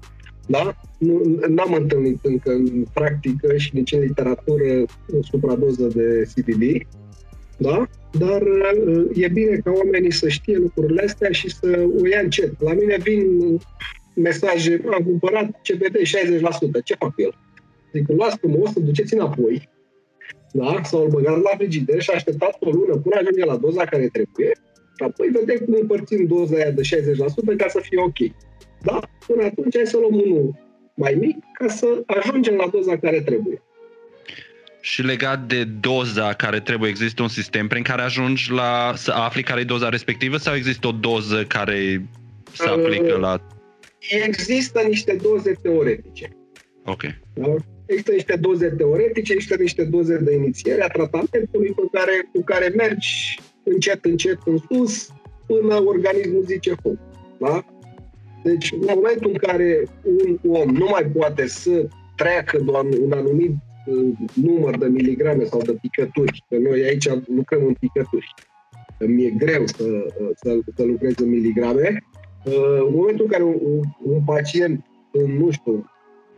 da? Nu, n-am întâlnit încă în practică și nici în literatură supradoză de CBD, da? Dar uh, e bine ca oamenii să știe lucrurile astea și să o ia încet. La mine vin mesaje, am cumpărat CBD 60%, ce fac el? Zic, luați frumos, să duceți înapoi, da? sau îl băgați la frigider și așteptați o lună până ajunge la doza care trebuie și apoi vedem cum împărțim doza aia de 60% ca să fie ok. Da? Până atunci hai să luăm unul mai mic ca să ajungem la doza care trebuie. Și legat de doza care trebuie, există un sistem prin care ajungi la să afli care e doza respectivă sau există o doză care se aplică la... Există niște doze teoretice. Ok. Da? Există niște doze teoretice, există niște doze de inițiere a tratamentului cu care, cu care mergi încet, încet în sus până organismul zice foc. Da? Deci, în momentul în care un om nu mai poate să treacă doar un anumit uh, număr de miligrame sau de picături, că noi aici lucrăm în picături, că mi-e greu să, uh, să, să lucrez în miligrame, uh, în momentul în care un, un pacient, nu știu,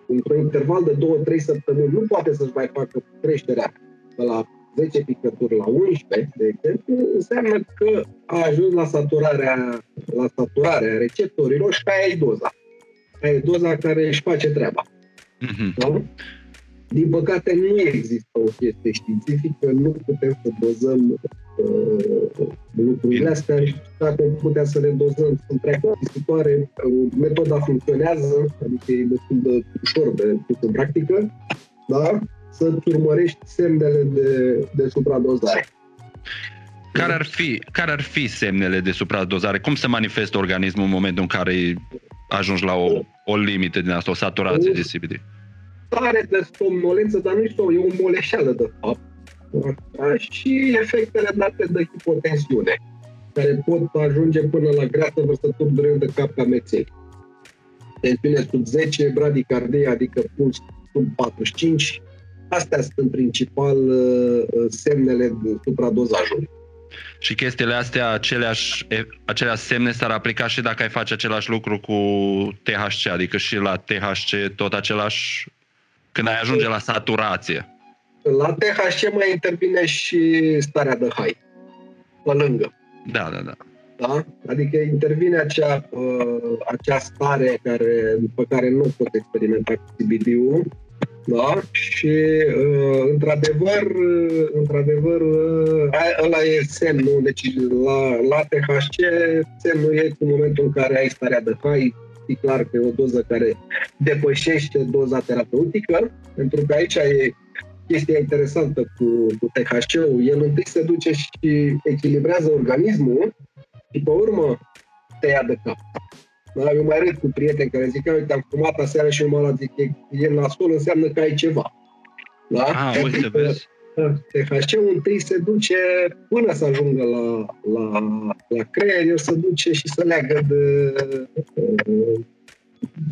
într-un interval de 2-3 săptămâni nu poate să-și mai facă creșterea de la 10 picături la 11, de exemplu, înseamnă că a ajuns la saturarea, la saturarea receptorilor și aia e doza. Aia e doza care își face treaba. Mm-hmm. Da? Din păcate, nu există o chestie științifică, nu putem să dozăm uh, lucrurile astea și dacă putea să le dozăm sunt prea costisitoare. Metoda funcționează, adică e destul de ușor de pus în practică, da? să-ți urmărești semnele de, de supradozare. Care ar, fi, care ar fi semnele de supradozare? Cum se manifestă organismul în momentul în care ajungi la o, o limită din asta, o saturație de CBD? Stare de somnolență, dar nu e o, e o moleșeală de fapt. Da? Și efectele date de hipotensiune, care pot ajunge până la grea vărsături dureri de cap ca meței. Tensiune sub 10, bradicardie, adică puls sub 45, Astea sunt în principal uh, uh, semnele de supradozajului. Și chestiile astea, aceleași, aceleași semne s-ar aplica și dacă ai face același lucru cu THC, adică și la THC tot același, când ai ajunge la saturație. La THC mai intervine și starea de high, pe lângă. Da, da, da. Da? Adică intervine acea, uh, acea stare care, pe care nu pot experimenta cu CBD-ul, da? Și, uh, într-adevăr, uh, într-adevăr, uh, ăla e semnul. Deci, la, la THC, semnul e în momentul în care ai starea de high, e clar că e o doză care depășește doza terapeutică, pentru că aici e chestia interesantă cu, cu THC-ul. El întâi se duce și echilibrează organismul și pe urmă te ia de cap. Da? Eu mai râd cu prieteni care zic, uite, am fumat aseară și mă la zic, e, e nasol, înseamnă că ai ceva. Da? Ah, uite, vezi. THC-ul întâi se duce până să ajungă la, la, la creier, el se duce și se leagă de uh,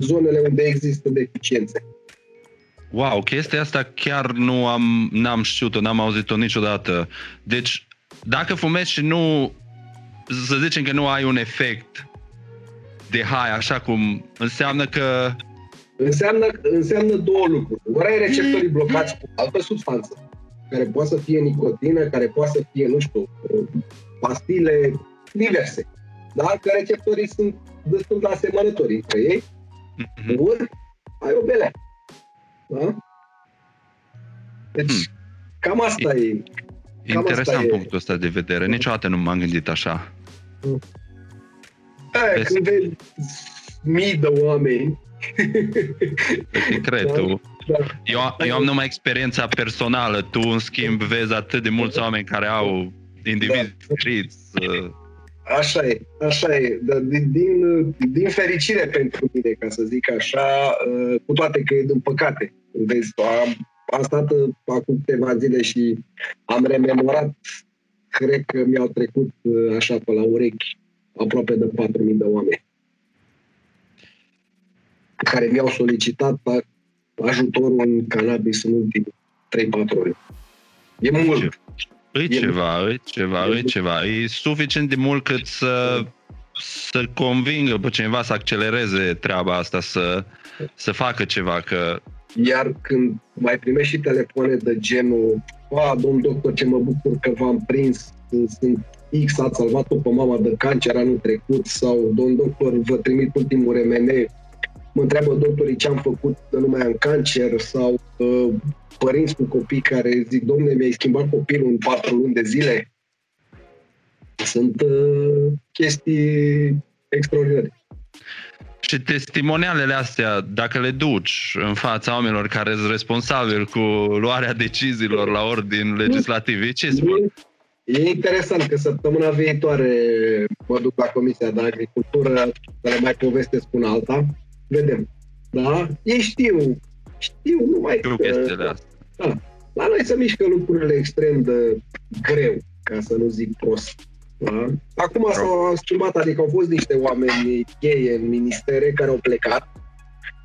zonele unde există deficiențe. Wow, chestia asta chiar nu am, n-am știut-o, n-am auzit-o niciodată. Deci, dacă fumezi și nu, să zicem că nu ai un efect de hai, așa cum înseamnă că... Înseamnă, înseamnă două lucruri. Ori ai receptorii blocați cu altă substanță, care poate să fie nicotină, care poate să fie, nu știu, pastile diverse. Da? Că receptorii sunt destul de asemănători între ei. Mm-hmm. Ori ai o belea. Da? Deci, hmm. cam asta e. Cam Interesant asta punctul ăsta de vedere. Niciodată nu m-am gândit așa. Hmm. Aia, când vezi mii de oameni. Cred, da? tu. Da. Eu, eu am numai experiența personală, tu în schimb vezi atât de mulți oameni care au indivizi da. diferiți. Așa e, așa e. Dar din, din, din fericire pentru mine, ca să zic așa, uh, cu toate că e din păcate. Vezi, am, am stat uh, acum câteva zile și am rememorat, cred că mi-au trecut uh, așa pe la urechi aproape de 4.000 de oameni care mi-au solicitat ajutorul în cannabis în ultimii 3-4 ori. E mult. E ceva, e ceva, e ceva. E suficient de mult cât să, să convingă pe cineva să accelereze treaba asta, să, să facă ceva. Că... Iar când mai primești și telefoane de genul, a, domn doctor, ce mă bucur că v-am prins, sunt X a salvat-o pe mama de cancer anul trecut sau, domn doctor, vă trimit ultimul RMN, mă întreabă doctorii ce am făcut de nu mai am cancer sau uh, părinți cu copii care zic, domne, mi-ai schimbat copilul în patru luni de zile. Sunt uh, chestii extraordinare. Și testimonialele astea, dacă le duci în fața oamenilor care sunt responsabili cu luarea deciziilor la ordin legislativ, ce spun? E interesant că săptămâna viitoare mă duc la Comisia de Agricultură să le mai povestesc cu alta. Vedem. Da? Ei știu. Știu numai că... chestiile astea. Da. La noi se mișcă lucrurile extrem de greu, ca să nu zic prost. Da? Acum s-au schimbat, adică au fost niște oameni cheie în ministere care au plecat,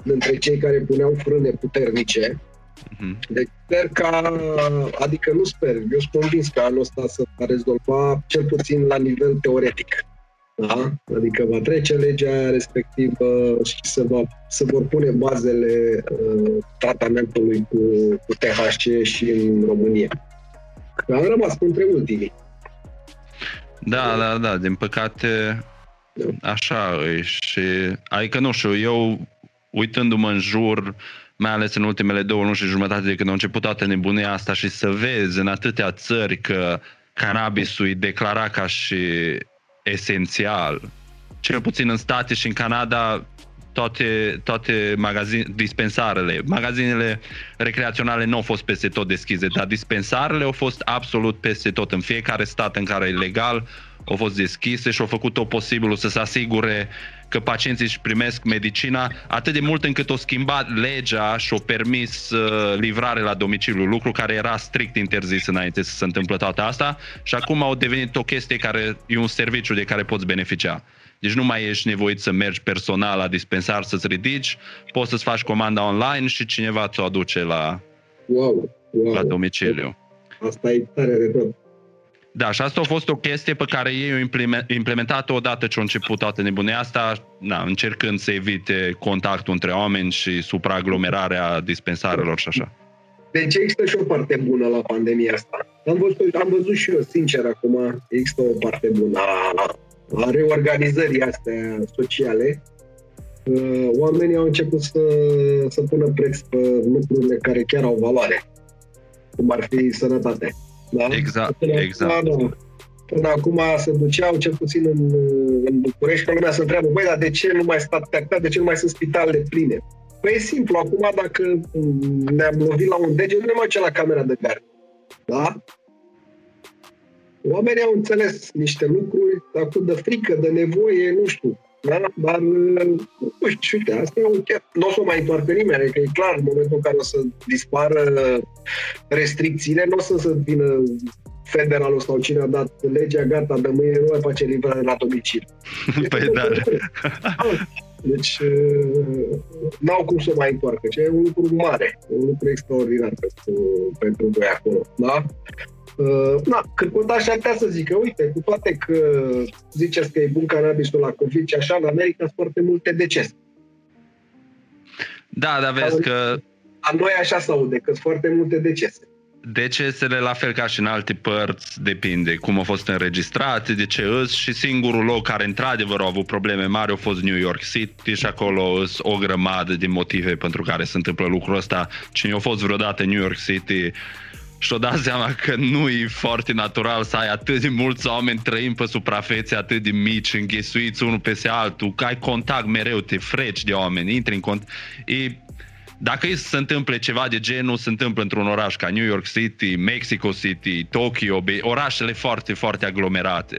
dintre cei care puneau frâne puternice. Mm-hmm. Deci sper ca, adică nu sper, eu sunt convins că anul ăsta să va rezolva cel puțin la nivel teoretic. Da? Adică va trece legea respectivă și se, va, se vor pune bazele uh, tratamentului cu, cu THC și în România. Am rămas între ultimii. Da, da, da, din păcate așa e și, adică nu știu, eu uitându-mă în jur, mai ales în ultimele două luni și jumătate de când a început toată nebunia asta și să vezi în atâtea țări că cannabisul e declarat ca și esențial. Cel puțin în state și în Canada toate, toate magazin, dispensarele, magazinele recreaționale nu au fost peste tot deschise, dar dispensarele au fost absolut peste tot. În fiecare stat în care e legal au fost deschise și au făcut tot posibilul să se asigure că pacienții își primesc medicina atât de mult încât o schimbat legea și o permis uh, livrare la domiciliu, lucru care era strict interzis înainte să se întâmple toată asta și acum au devenit o chestie care e un serviciu de care poți beneficia. Deci nu mai ești nevoit să mergi personal la dispensar să-ți ridici, poți să-ți faci comanda online și cineva ți-o aduce la, wow, wow. la domiciliu. Asta e tare de tot. Da, și asta a fost o chestie pe care ei au implementat odată ce a început toată nebunia asta, na, încercând să evite contactul între oameni și supraaglomerarea dispensarelor și așa. Deci există și o parte bună la pandemia asta. Am văzut, am văzut și eu, sincer, acum, există o parte bună a, a reorganizării astea sociale. Uh, oamenii au început să, să pună preț pe lucrurile care chiar au valoare, cum ar fi sănătate. Da? Exact, până exact. Acum, da. Până acum se duceau, cel puțin în, în București, că lumea se întreabă, băi, dar de ce nu mai stat pe de ce nu mai sunt spitalele pline? Păi e simplu, acum dacă ne-am lovit la un deget, nu ne mai la camera de gardă. Da? Oamenii au înțeles niște lucruri, acum de frică, de nevoie, nu știu. Da? Dar, nu știu, uite, asta e un Nu o să mai întoarcă nimeni, că adică e clar, în momentul în care o să dispară restricțiile, nu o să se vină federalul sau cine a dat legea, gata, de mâine nu mai face livrare la domiciliu. Păi da. Deci, n-au cum să mai întoarcă. Ce e un lucru mare, un lucru extraordinar pentru, pentru voi acolo. Da? Uh, na, cât pot așa putea să zică, uite, cu toate că ziceți că e bun cannabisul la COVID și așa, în America sunt foarte multe decese. Da, dar vezi că... A noi așa se aude, că sunt foarte multe decese. Decesele, la fel ca și în alte părți, depinde cum au fost înregistrate, de ce îs și singurul loc care într-adevăr au avut probleme mari a fost New York City și acolo îs o grămadă de motive pentru care se întâmplă lucrul ăsta. Cine a fost vreodată în New York City și-o dat seama că nu e foarte natural să ai atât de mulți oameni trăind pe suprafețe atât de mici, înghesuiți unul peste altul, că ai contact mereu, te freci de oameni, intri în cont. E, dacă se întâmple ceva de genul, se întâmplă într-un oraș ca New York City, Mexico City, Tokyo, orașele foarte, foarte aglomerate.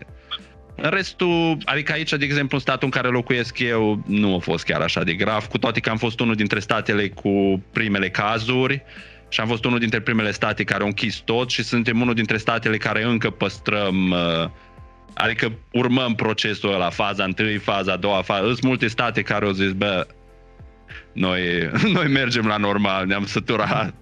În restul, adică aici, de exemplu, în statul în care locuiesc eu, nu a fost chiar așa de grav, cu toate că am fost unul dintre statele cu primele cazuri, și am fost unul dintre primele state care au închis tot și suntem unul dintre statele care încă păstrăm uh, adică urmăm procesul ăla, faza întâi, faza a doua, faza. Sunt multe state care au zis, bă, noi, noi mergem la normal, ne-am săturat.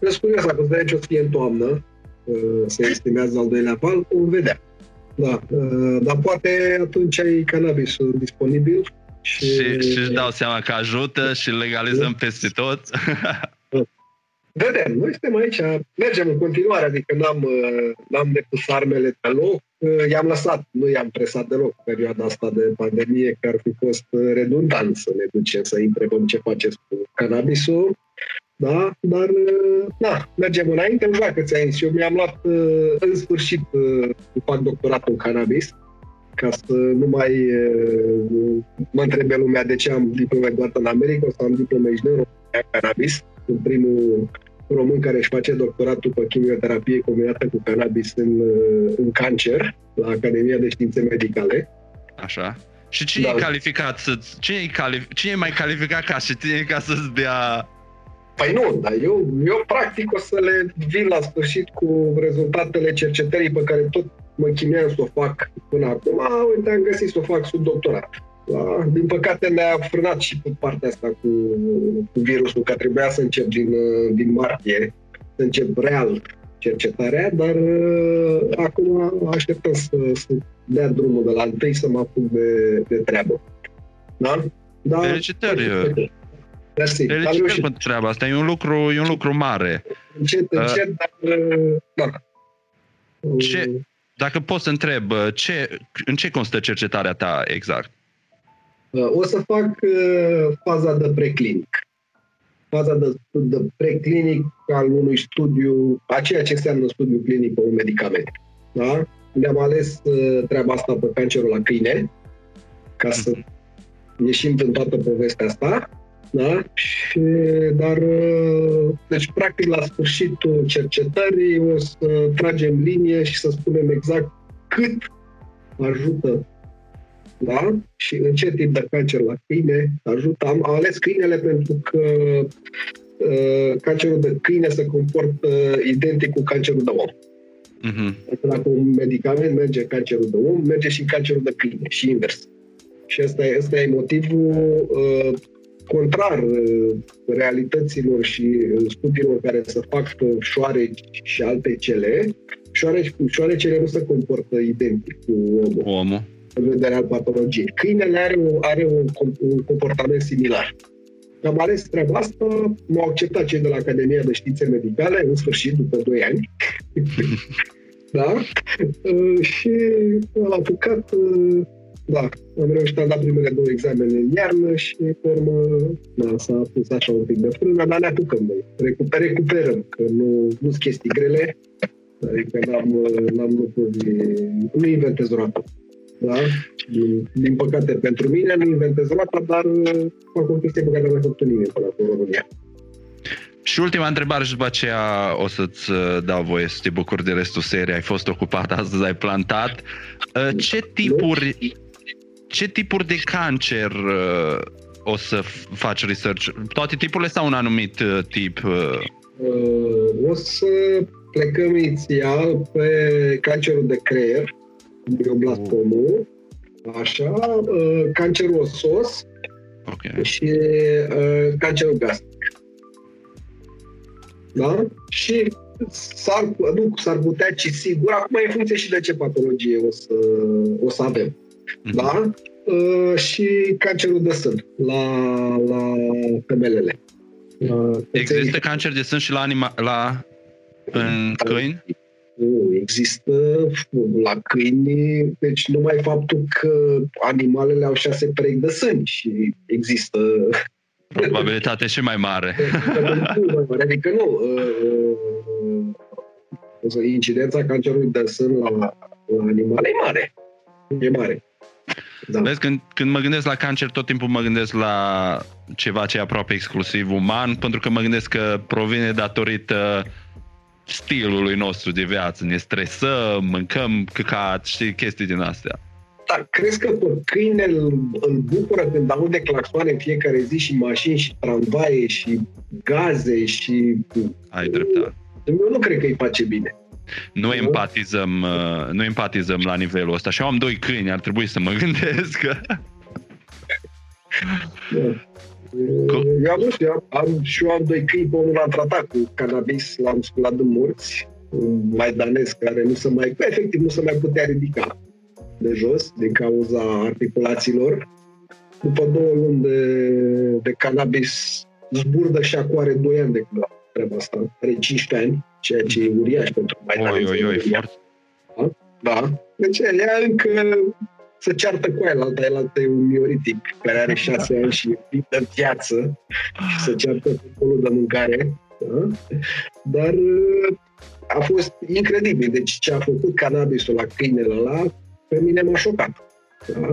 Sunt curios, dacă îți ce o să fie în toamnă, uh, se estimează al doilea val, vom vedea. Da, uh, dar poate atunci ai cannabisul disponibil și, și, și își dau seama că ajută și legalizăm peste tot. Vedem, noi suntem aici, mergem în continuare, adică n-am, n-am depus armele pe loc, i-am lăsat, nu i-am presat deloc perioada asta de pandemie, că ar fi fost redundant să ne ducem să întrebăm ce faceți cu cannabisul, da? Dar, da, mergem înainte, nu știu dacă ți-ai zis, eu mi-am luat în sfârșit, fac doctoratul în cannabis, ca să nu mai uh, mă întrebe lumea de ce am diplome doar în America, o să am diplome și în cannabis, în primul român care își face doctoratul pe chimioterapie combinată cu cannabis în, uh, în cancer la Academia de Științe Medicale. Așa. Și cine da. e calificat să cine e, calif- cine e mai calificat ca și tine ca să-ți dea Păi nu, dar eu, eu practic o să le vin la sfârșit cu rezultatele cercetării pe care tot mă chineam să o fac până acum. Uite, am găsit să o fac sub doctorat. Da? Din păcate ne-a frânat și pe partea asta cu, cu virusul, că trebuia să încep din, din martie, să încep real cercetarea, dar uh, acum așteptăm să, să dea drumul de la întâi să mă apuc de, de treabă. Da? da Felicitări! Mersi. Felicitări pentru treaba asta, e un lucru, e un lucru mare. Încet, uh, încet, uh, dar... Da. Ce, dacă pot să întreb, uh, ce, în ce constă cercetarea ta exact? Uh, o să fac uh, faza de preclinic. Faza de, de preclinic al unui studiu, a ceea ce înseamnă studiu clinic pe un medicament. Da? Ne-am ales treaba asta pe cancerul la câine, ca să mhm. ieșim din toată povestea asta. Da? Și, dar, deci, practic, la sfârșitul cercetării o să tragem linie și să spunem exact cât ajută da? și în ce tip de cancer la câine ajută. Am ales câinele pentru că uh, cancerul de câine se comportă identic cu cancerul de om. Uh-huh. Dacă un medicament merge cancerul de om, merge și cancerul de câine și invers. Și ăsta e, ăsta e motivul uh, contrar uh, realităților și uh, studiilor care se fac pe șoareci și alte cele, șoareci, șoarecele nu se comportă identic cu omul. omul. În vedere al patologiei. Câinele are, o, are un, un comportament similar. Am ales treaba asta, m-au acceptat cei de la Academia de Științe Medicale, în sfârșit, după 2 ani. da? Uh, și am apucat da, am reușit, am dat primele două examene în iarnă și, pe urmă, da, s-a pus așa un pic de frână, dar ne apucăm noi. Recuper, recuperăm, că nu sunt chestii grele, adică n-am, n-am lucruri, nu inventez roata. Da? Din, din păcate pentru mine nu inventez roata, dar fac o chestie pe care nu a făcut nimeni până acum în România. Și ultima întrebare și după aceea o să-ți uh, dau voie să te bucuri de restul seriei. Ai fost ocupat astăzi, ai plantat. Uh, ce tipuri ce tipuri de cancer uh, o să faci research? Toate tipurile sau un anumit uh, tip? Uh? Uh, o să plecăm inițial pe cancerul de creier, glioblastomul, așa, uh, cancerul osos okay. și uh, cancerul gastric. Da? Și s-ar, nu s-ar putea, ci sigur, acum e în funcție și de ce patologie o să, o să avem. Mm-hmm. Da? Uh, și cancerul de sân la, la femelele. Uh, Există cancer de sân și la, anima, la în câini? Nu, există la câini, deci numai faptul că animalele au șase perechi de sân și există Probabilitate și mai mare. adică nu. Uh, incidența cancerului de sân la, la animale e mare. E mare. Da. Vezi, când, când mă gândesc la cancer, tot timpul mă gândesc la ceva ce e aproape exclusiv uman, pentru că mă gândesc că provine datorită stilului nostru de viață. Ne stresăm, mâncăm căcat, știi, chestii din astea. Da, crezi că pe câine îl, îl bucură când aude claxoane în fiecare zi și mașini și tramvaie și gaze și... Ai dreptate. Eu nu cred că îi face bine. Nu empatizăm, uh, nu empatizăm la nivelul ăsta. Și eu am doi câini, ar trebui să mă gândesc. Eu am, eu am, și eu am doi câini, pe unul l-am tratat cu cannabis, l-am sculat în morți, un maidanez care nu se mai, efectiv nu se mai putea ridica de jos din cauza articulațiilor. După două luni de, de cannabis, zburdă și acoare 2 ani de treaba asta, are 15 ani ceea ce e uriaș pentru mai Oi, oi, oi, foarte. Da? da. Deci ea încă se ceartă cu el, alta el altă e un mioritic care are șase ani și e în viață și se ceartă cu de mâncare. Da? Dar uh, a fost incredibil. Deci ce a făcut cannabisul la câinele ăla, pe mine m-a șocat. Da?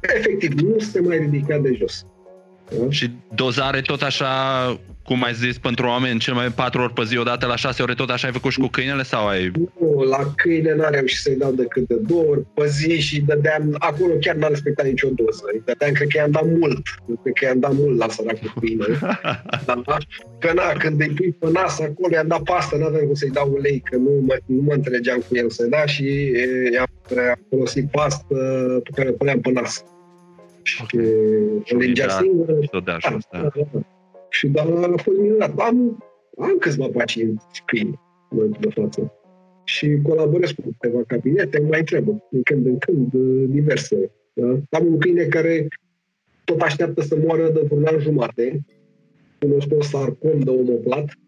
Efectiv, nu se mai ridica de jos. Da? Și dozare tot așa, cum ai zis, pentru oameni, cel mai 4 ori pe zi, odată la 6 ore, tot așa ai făcut și cu câinele sau ai... Nu, la câine n-am reușit să-i dau decât de două ori pe zi și dădeam, acolo chiar n-am respectat nicio doză. Îi dădeam, cred că i-am dat mult. Cred că i-am dat mult la săracul câine. da? Că na, când îi pui pe nas acolo, i-am dat pastă, n-aveam cum să-i dau ulei, că nu mă, nu mă înțelegeam cu el să da și i-am folosit pastă pe care o puneam pe nas. Okay. Și legea singură. Tot de ajuns, da. da. Da. Și dar a fost minunat. Am, am câțiva pacienți câini de față. Și colaborez cu câteva cabinete, mai întrebă, din când în când, diverse. Da? Am un câine care tot așteaptă să moară de vreun an jumate, cunosc un sarcom de omoplat,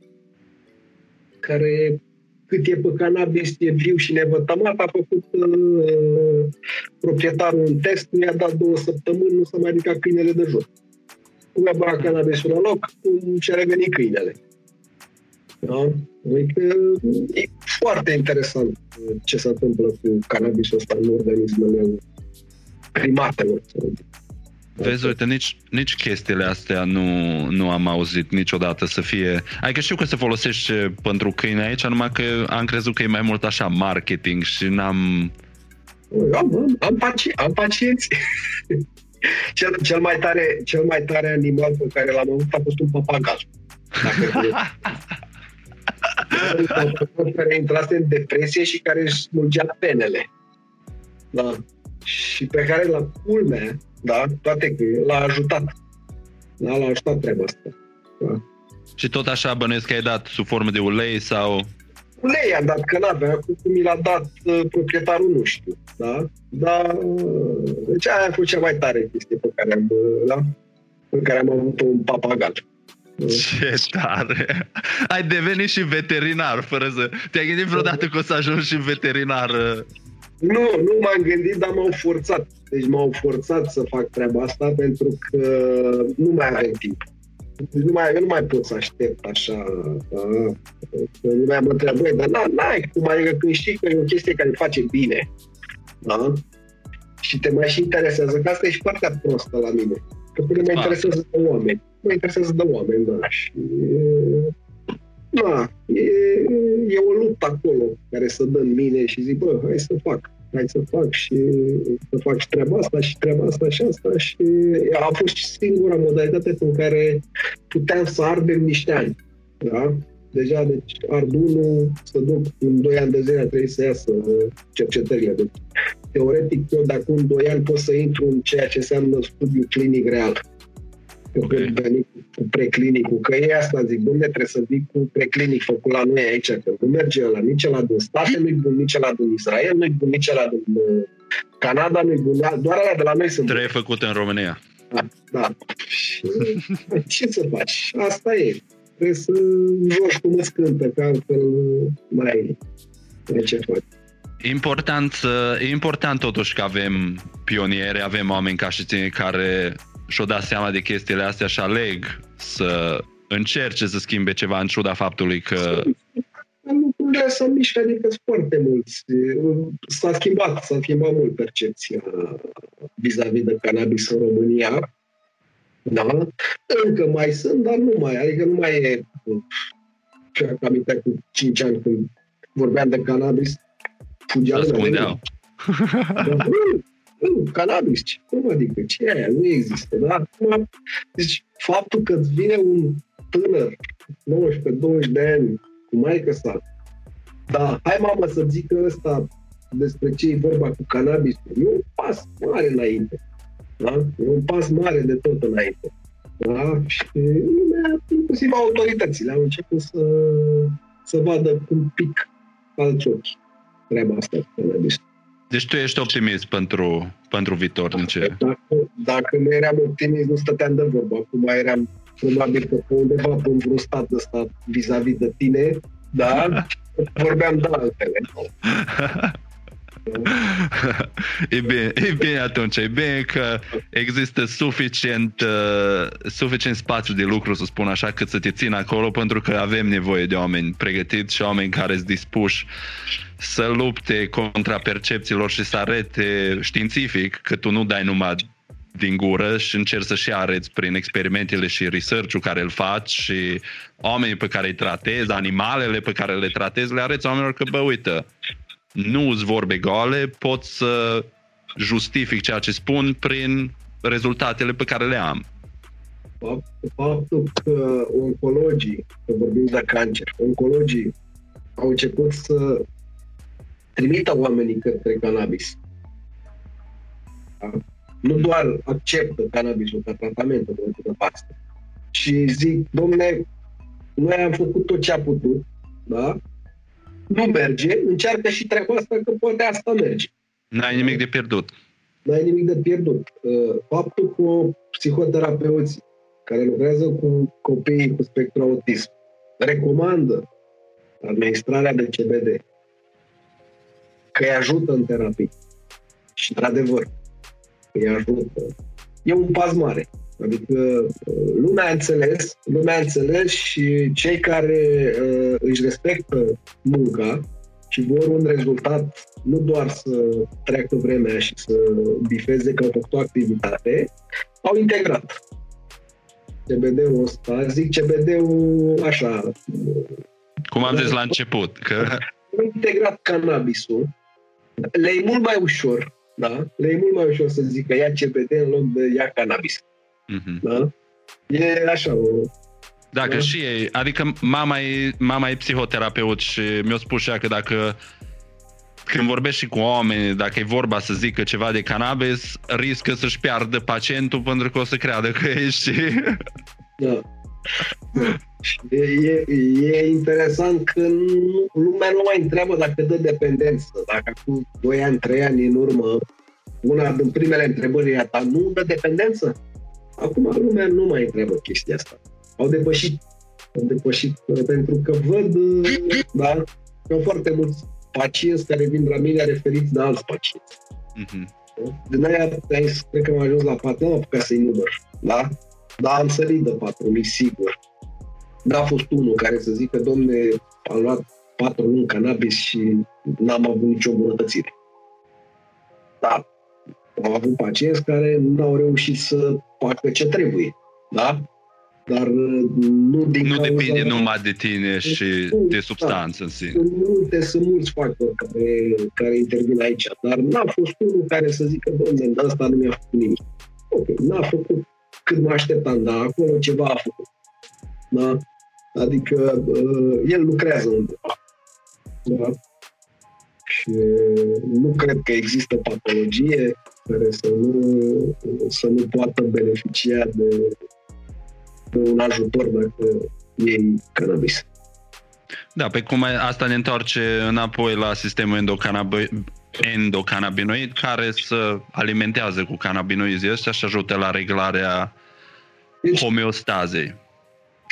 care cât e pe cannabis, e viu și nevătămat, a făcut uh, proprietarul un test, mi-a dat două săptămâni, nu s-a mai ridicat câinele de jos. Cum a băgat cannabisul la loc, cum și-a revenit câinele. Da? Adică e foarte interesant ce se întâmplă cu cannabisul ăsta în organismele primatelor. Vezi, uite, nici, nici chestiile astea nu, nu am auzit niciodată să fie... Adică știu că se folosește pentru câine aici, numai că am crezut că e mai mult așa marketing și n-am... Am, am, am, paci- am pacienți. cel, cel, mai tare, cel mai tare animal pe care l-am avut a fost un papagal. care intrase în depresie și care își smulgea penele. Da. Și pe care la culmea da? Toate că l-a ajutat. Da? L-a ajutat treaba asta. Da? Și tot așa bănuiesc că ai dat sub formă de ulei sau... Ulei am dat, că n-avea, cum mi l-a dat uh, proprietarul, nu știu. Da? Dar, uh, deci aia a fost cea mai tare chestie pe care am, uh, da? pe care am avut un papagal. Ce tare! Ai devenit și veterinar, fără să... Te-ai gândit vreodată că o să ajungi și veterinar? Uh? Nu, nu m-am gândit, dar m-au forțat. Deci m-au forțat să fac treaba asta pentru că nu mai avem timp. Deci nu mai, eu nu mai pot să aștept așa. Da? Nu mai mă întreabă, dar n-ai cum, adică când știi că e o chestie care face bine. Da? Și te mai și interesează, că asta e și partea prostă la mine. Că până mă interesează de oameni. Mă interesează de oameni, da. Și da, e, e o luptă acolo care să dă în mine și zic, bă, hai să fac hai să fac și să fac și treaba asta și treaba asta și asta și a fost singura modalitate în care puteam să ardem niște ani. Da? Deja, deci, Ardunul să duc în 2 ani de zile trebuie să iasă cercetările. Deci, teoretic, eu de acum 2 ani pot să intru în ceea ce înseamnă studiu clinic real. Eu când veni cu preclinicul, că e asta, zic, domne, trebuie să vii cu preclinic făcut la noi aici, că nu merge la nici la din state, nu-i bun nici la din Israel, nu-i bun nici la din uh, Canada, nu-i bun, doar alea de la noi sunt. Trei făcute în România. Da, da. Și, ce să faci? Asta e. Trebuie să joci cum îți cântă, că altfel mai ai ce faci. Important, e important totuși că avem pioniere, avem oameni ca și tine care și-o dat seama de chestiile astea și aleg să încerce să schimbe ceva în ciuda faptului că lucrurile s-au mișcat, adică sunt foarte mulți. S-a schimbat, s-a schimbat mult percepția vis-a-vis de cannabis în România. Da? Încă mai sunt, dar nu mai, adică nu mai e ce am cu 5 ani când vorbeam de cannabis, fugeam. Răspundeau. Nu, cannabis, cum adică? Ce e aia? Nu există. Da? Acum, deci, faptul că îți vine un tânăr, 19-20 de ani, cu maică sa, da, hai mamă să zică ăsta despre ce e vorba cu cannabis, e un pas mare înainte. Da? E un pas mare de tot înainte. Da? Și lumea, inclusiv autoritățile, au început să, să vadă un pic alți ochi treaba asta cu cannabis. Deci tu ești optimist pentru, pentru viitor, în ce? Dacă, dacă nu eram optimist, nu stăteam de vorbă. Acum eram probabil că pe undeva pe un stat ăsta vis-a-vis de tine, da? Vorbeam de altele. e, bine, e bine atunci, e bine că există suficient, uh, suficient spațiu de lucru, să spun așa, cât să te țin acolo, pentru că avem nevoie de oameni pregătiți și oameni care sunt dispuși să lupte contra percepțiilor și să arete științific că tu nu dai numai din gură și încerci să și arăți prin experimentele și research-ul care îl faci și oamenii pe care îi tratezi, animalele pe care le tratezi, le arăți oamenilor că, bă, uite, nu îți vorbe goale, pot să justific ceea ce spun prin rezultatele pe care le am. Faptul că oncologii, că vorbim de cancer, oncologii au început să trimită oamenii către cannabis. Da? Nu doar acceptă cannabisul ca tratament în momentul de față. Și zic, domne, noi am făcut tot ce a putut, da? Nu merge, încearcă și treaba asta că poate asta merge. N-ai nimic de pierdut. N-ai nimic de pierdut. Uh, faptul că psihoterapeuții care lucrează cu copiii cu spectru autism recomandă administrarea de CBD că îi ajută în terapie. Și, într-adevăr, îi ajută. E un pas mare. Adică uh, lumea a înțeles, lumea a înțeles și cei care uh, își respectă munca și vor un rezultat, nu doar să treacă vremea și să bifeze că au făcut o activitate, au integrat. CBD-ul ăsta, zic CBD-ul așa... Cum am zis la început, că... Au integrat cannabisul, le e mult mai ușor, da? Le e mult mai ușor să zică ia CBD în loc de ia cannabis. Mm-hmm. Da? E așa o... Dacă da? și ei, adică mama e, mama e psihoterapeut și mi-a spus și ea că dacă când vorbești și cu oameni, dacă e vorba să zică ceva de cannabis, riscă să-și piardă pacientul pentru că o să creadă că ești... Da. E, e, e interesant că nu, lumea nu mai întreabă dacă dă dependență. Dacă cu 2 ani, 3 ani în urmă, una din primele întrebări e a ta, nu dă dependență? Acum lumea nu mai întreabă chestia asta. Au depășit, au depășit pentru că văd, da, că foarte mulți pacienți care vin la mine referiți de alți pacienți. Mm-hmm. Din aia, cred că am ajuns la patru, nu am apucat să-i număr, da? Dar am sărit de patru, sigur. N-a fost unul care să zică, domne, am luat patru luni cannabis și n-am avut nicio bunătățire. Da, am avut pacienți care nu au reușit să facă ce trebuie, da? Dar uh, nu din Nu cauza... depinde numai de tine și de substanță da. în sine. Sunt multe, sunt mulți factori care, care intervin aici, dar n-a fost unul care să zică, domnule, asta nu mi-a făcut nimic. Ok, n-a făcut cât mă așteptam, dar acolo ceva a făcut. Da? Adică uh, el lucrează undeva. Da? Și nu cred că există patologie care să nu, să nu poată beneficia de, de un ajutor dacă iei cannabis. Da, pe cum asta ne întoarce înapoi la sistemul endocannabinoid care să alimentează cu cannabinoizii ăștia și ajută la reglarea deci, homeostazei.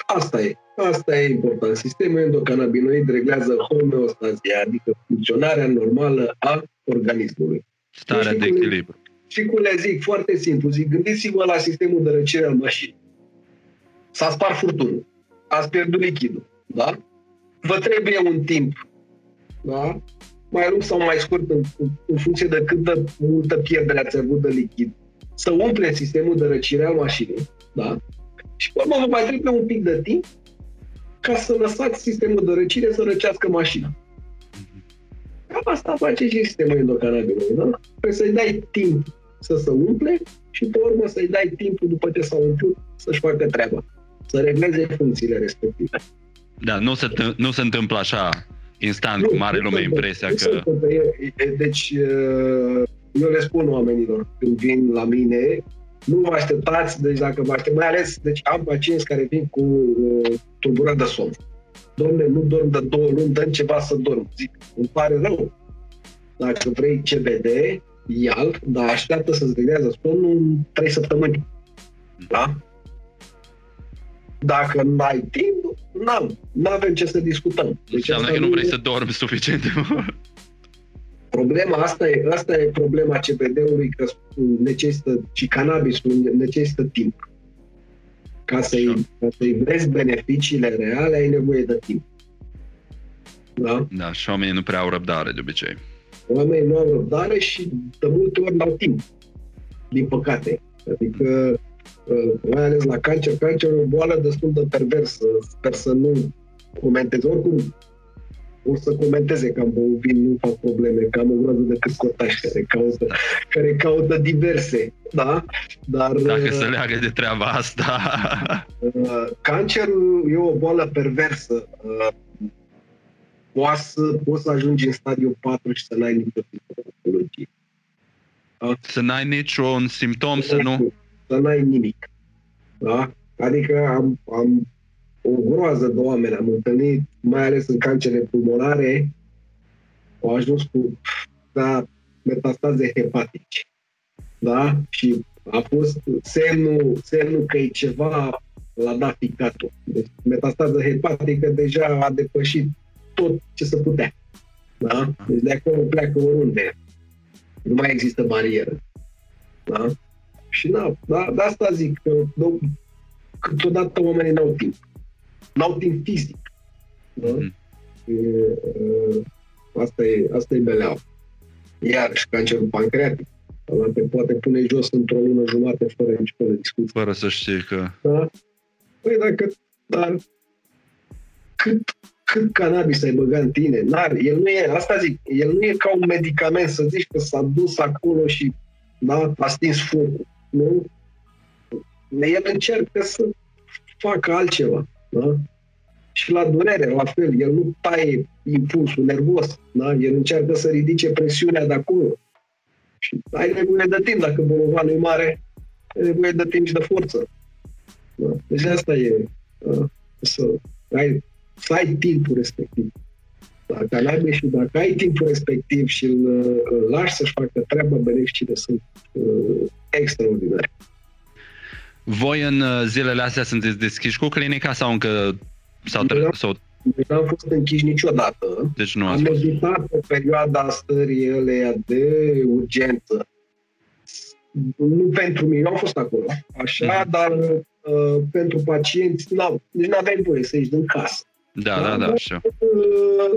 Asta e. Asta e important. Sistemul endocannabinoid reglează homeostazia, adică funcționarea normală a organismului. Starea deci, de echilibru. Și cum le zic, foarte simplu, zic, gândiți-vă la sistemul de răcire al mașinii. S-a spart furtunul, ați pierdut lichidul, da? Vă trebuie un timp, da? Mai lung sau mai scurt, în, în funcție de cât de multă pierdere ați avut de lichid, să umple sistemul de răcire al mașinii, da? Și pe urmă vă mai trebuie un pic de timp ca să lăsați sistemul de răcire să răcească mașina. Cam asta face și sistemul endocannabinoid, da? Trebuie să-i dai timp să se umple și pe urmă să-i dai timpul după ce s-a umplut să-și facă treaba, să regleze funcțiile respective. Da, nu se, nu se întâmplă așa instant, nu, cum are lumea impresia nu că... Deci, eu le spun oamenilor când vin la mine, nu vă așteptați, deci dacă vă aștept, mai ales, deci am pacienți care vin cu uh, tulburări de somn. Domne, nu dorm de două luni, dăm ceva să dorm. Zic, îmi pare rău. Dacă vrei CBD, ia dar așteaptă să-ți reglează somnul în trei săptămâni. Da? Dacă nu ai timp, n-am. Nu avem ce să discutăm. Deci Înseamnă că nu vrei să dormi suficient de mult. Problema asta e, asta e problema CBD-ului că necesită, și cannabisul necesită timp. Ca să-i, ca să-i vezi beneficiile reale, ai nevoie de timp. Da? Da, și oamenii nu prea au răbdare de obicei. Oamenii nu au răbdare și de multe ori n-au timp. Din păcate. Adică, uh, mai ales la cancer, cancerul e o boală destul de perversă. Sper să nu comentez. Oricum, o să comenteze că am băut vin, nu fac probleme, că am o groază de câscotași care caută, care caută diverse, da? Dar, Dacă se leagă de treaba asta... Uh, cancerul e o boală perversă. Uh, poți să, poți să ajungi în stadiul 4 și să n-ai nicio patologie. Da? Să n-ai niciun simptom, să nu... Să n-ai nimic. Da? Adică am, am o groază de oameni am întâlnit, mai ales în cancere pulmonare, au ajuns cu da, metastaze hepatice. Da? Și a fost semnul, semnul că e ceva la dat ficatul. Deci metastază hepatică deja a depășit tot ce se putea. Da? Deci de acolo pleacă oriunde. Nu mai există barieră. Da? Și da, da, de asta zic că câteodată oamenii n-au timp n-au timp fizic. Da? Mm. E, asta, e, asta e beleaua. Iarăși, cancerul pancreatic. Ăla te poate pune jos într-o lună jumate fără nici fără discuție. Fără să știi că... Da? Păi dacă... Dar cât, cât cannabis ai băgat în tine? N-are. El nu e, asta zic, el nu e ca un medicament să zici că s-a dus acolo și da, a stins focul. Nu? El încercă să facă altceva. Da? Și la durere, la fel, el nu taie impulsul nervos, da? el încearcă să ridice presiunea de acolo. Și ai nevoie de timp, dacă bolovanul e mare, ai nevoie de timp și de forță. Da? Deci asta e, da? să, ai, să ai timpul respectiv. Dacă ai și dacă ai timpul respectiv și îl, îl lași să-și facă treaba, beneficiile sunt uh, extraordinare. Voi în uh, zilele astea sunteți deschiși cu clinica sau încă sau tre- sau... Nu am fost închiși niciodată. Deci nu am evitat pe perioada stării elea de urgență. Nu pentru mine, am fost acolo, așa, mm. dar uh, pentru pacienți, n-au, nici nu aveai voie să ieși din casă. Da, da, da, da așa. Uh,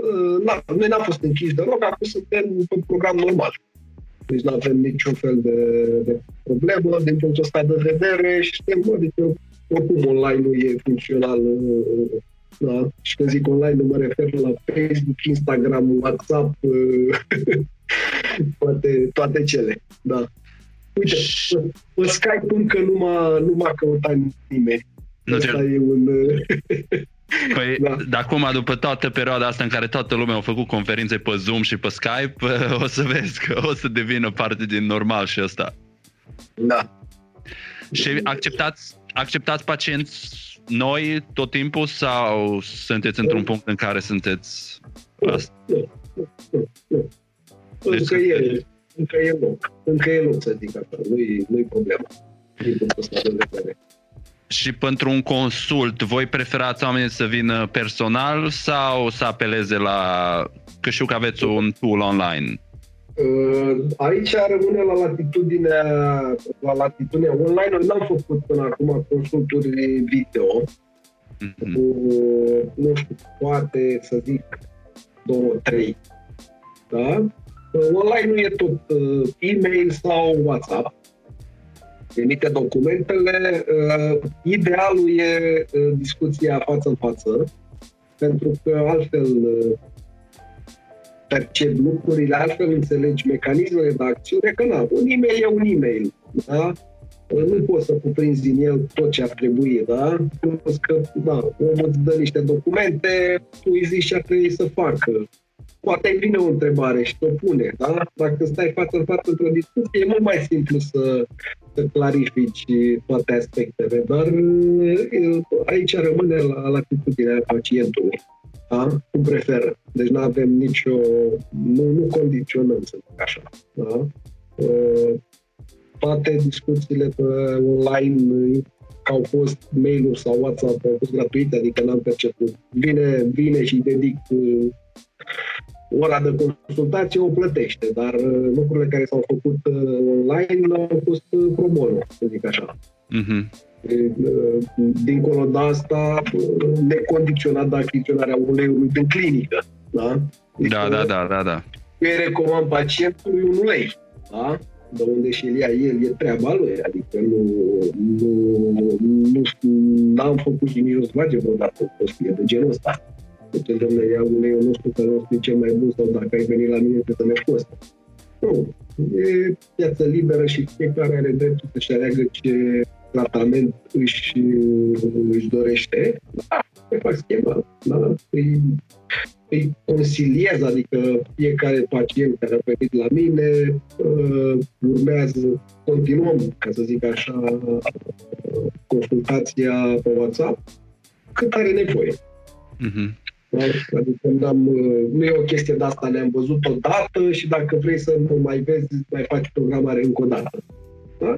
uh, noi n-am fost închiși deloc, acum suntem pe program normal. Deci nu avem niciun fel de, de problemă din punctul ăsta de vedere și suntem, adică oricum online nu e funcțional. Da? Și când zic online nu mă refer la Facebook, Instagram, WhatsApp, toate, toate cele. Da. Uite, pe Skype încă nu m-a, nu m-a căutat nimeni. Nu Asta e un... Păi, da. de acum, după toată perioada asta în care toată lumea a făcut conferințe pe Zoom și pe Skype, o să vezi că o să devină parte din normal și asta. Da. Și acceptați, acceptați pacienți noi tot timpul sau sunteți într-un punct în care sunteți asta? Deci încă, e, încă e loc. Încă e loc, să zic așa. Nu-i, nu-i problemă. Din punctul ăsta de vedere. Și pentru un consult, voi preferați oamenii să vină personal sau să apeleze la... Că știu că aveți un tool online. Uh, aici rămâne la latitudinea, la latitudinea online. Noi n-am făcut până acum consulturi video. Mm-hmm. Cu, nu știu, poate să zic două, trei. Da? Uh, online nu e tot uh, e-mail sau WhatsApp trimite documentele. Uh, idealul e uh, discuția față în față, pentru că altfel uh, percep lucrurile, altfel înțelegi mecanismele de acțiune, că na, un e-mail e un e-mail, da? Nu poți să cuprinzi din el tot ce ar trebui, da? Plus că, da, omul îți dă niște documente, tu îi zici ce ar trebui să facă poate îi vine o întrebare și te pune, da? Dacă stai față în față într-o discuție, e mult mai simplu să, să clarifici toate aspectele, dar aici rămâne la latitudinea pacientului. Da? Cum preferă. Deci nu avem nicio... Nu, nu condiționăm, să zic așa. Da? Toate discuțiile pe online că au fost mail-uri sau WhatsApp au fost gratuite, adică n-am perceput. Vine, vine și dedic ora de consultație o plătește, dar uh, lucrurile care s-au făcut uh, online au fost uh, pro bono, să zic așa. Mhm. Uh, Dincolo de asta, uh, necondiționat de achiziționarea uleiului din clinică. Da? Da, da, da, da, da. Eu îi recomand pacientului un ulei. Da? De unde și el ia el, e treaba lui. Adică nu, nu, nu n-am făcut și nici nu se face vreodată o prostie de genul ăsta. Deci, domnule, ia uleiul nostru, că nostru e cel mai bun, sau dacă ai venit la mine, trebuie să mergi cu ăsta. Nu. E piață liberă și fiecare are dreptul să-și aleagă ce tratament își, își dorește. Da, se fac schema. Da? Îi, îi consiliez, adică fiecare pacient care a venit la mine uh, urmează, continuăm, ca să zic așa, uh, consultația pe WhatsApp cât are nevoie. Mhm. Da? Adică n-am, uh, nu e o chestie de asta, ne-am văzut odată și dacă vrei să nu mai vezi, mai faci programare încă o dată. Da?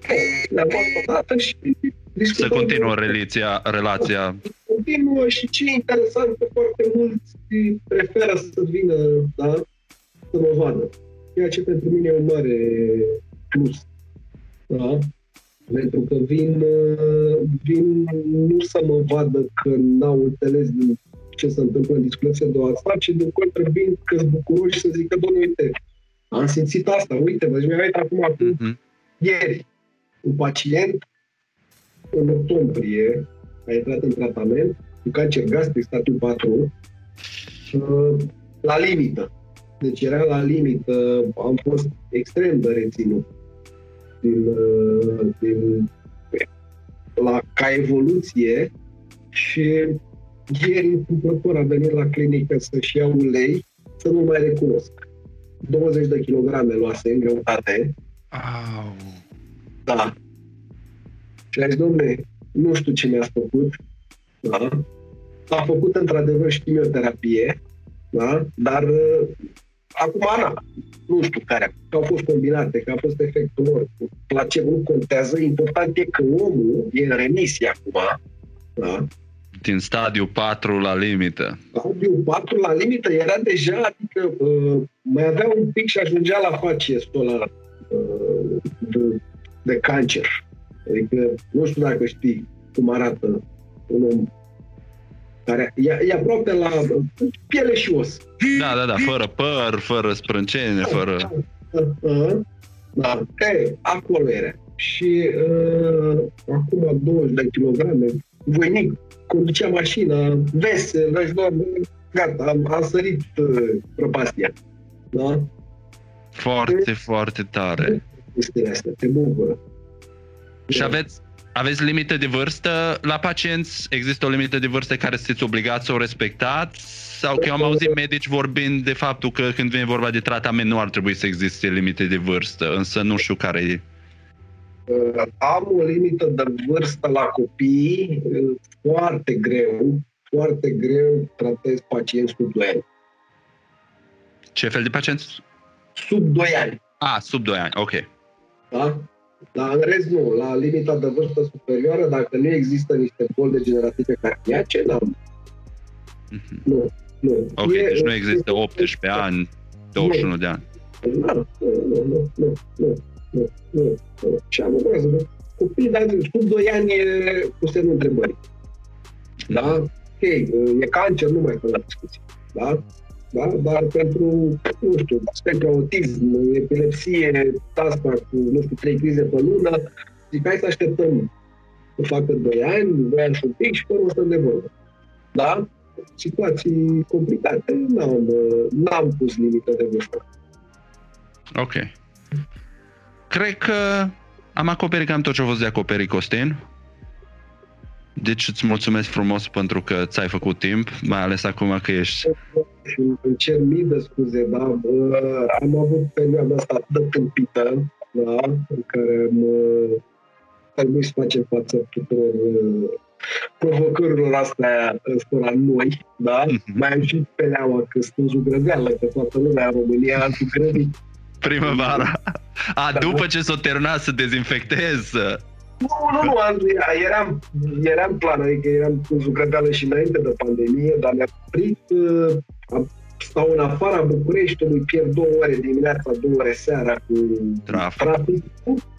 Ne-am văzut odată și Să discutăm. continuă relația, relația. Continuă și ce e interesant că foarte mulți preferă să vină, da? Să mă vadă. Ceea ce pentru mine e un mare plus. Da? Pentru că vin, uh, vin nu să mă vadă că n-au înțeles din ce se întâmplă în discuția de WhatsApp, ci din contră vin că sunt bucuroși să zică, doamne, uite, am simțit asta, uite, vă mi-a venit acum, acum Mhm. ieri, un pacient în octombrie a intrat în tratament cu cancer gastric stadiul 4 uh, la limită. Deci era la limită, am fost extrem de reținut din, uh, din, la, ca evoluție și ieri întâmplător a venit la clinică să-și ia ulei să nu mai recunosc. 20 de kilograme luase în greutate, Au. da. Și a zis, domne, nu știu ce mi-a făcut, da. A făcut într-adevăr și chimioterapie, da. Dar uh, acum, na, nu știu care, că au fost combinate, că a fost efectul lor. La ce nu contează, important e că omul e în remisie acum, da. Din stadiu 4 la limită. Audio 4 la limită era deja, adică uh, mai avea un pic și ajungea la faciestul ăla uh, de, de cancer. Adică nu știu dacă știi cum arată un om care e, e aproape la uh, piele și os. Da, da, da, fără păr, fără sprâncene, fără... Uh, Da, e, acolo era. Și uh, acum 20 de kilograme, voinic, conducea mașina, vesel, vezi, doamne, gata, am, am sărit uh, prăpastia. Da? Foarte, foarte tare. Chestiile astea, te bucură. Și aveți, aveți limită de vârstă la pacienți? Există o limită de vârstă care sunteți obligați să o respectați? Sau că eu am auzit medici vorbind de faptul că când vine vorba de tratament nu ar trebui să existe limite de vârstă, însă nu știu care e. Uh, am o limită de vârstă la copii, uh, foarte greu, foarte greu tratez pacienți sub 2 ani. Ce fel de pacienți? Sub 2 ani. A, sub 2 ani, ok. Da? Dar în rest nu. La limita de vârstă superioară, dacă nu există niște boli degenerative cardiace, n-am. Mhm. Nu. nu. Ok, E- deci nu există 18 ani, 21 de ani. Nu, nu, nu, nu, nu, nu, nu, nu, nu. Și am o groază de copii, dar sub 2 ani e cu semnul întrebării. Da? Ok, e cancer, nu mai fă la discuție. Da? Da? Dar pentru, nu știu, spectru autism, epilepsie, asta cu, nu știu, trei crize pe lună, zic, hai să așteptăm să facă 2 ani, 2 ani și un pic și pe urmă stăm de vorbă. Da? Situații complicate, n-am, n-am pus limită de vârstă. Ok. Cred că am acoperit cam tot ce a fost de acoperit, Costin. Deci îți mulțumesc frumos pentru că ți-ai făcut timp, mai ales acum că ești... și îmi cer mii de scuze, da? Bă, am avut perioada asta atât de tâmpită, da? În care am uh, trebuit să facem față tuturor uh, provocărilor astea ăstora noi, da? Mhm. Mai am și peleaua că sunt zugrăveală, că toată lumea în România a zugrăvit. Primăvara. A, Da. după ce s-o terminat să dezinfectez. să- Nu, nu, nu, am- eram, eram plan, adică eram cu zugrăveală și înainte de pandemie, dar mi-a oprit, uh, am, stau în afara Bucureștiului, pierd două ore dimineața, două ore seara cu Trafic. trafic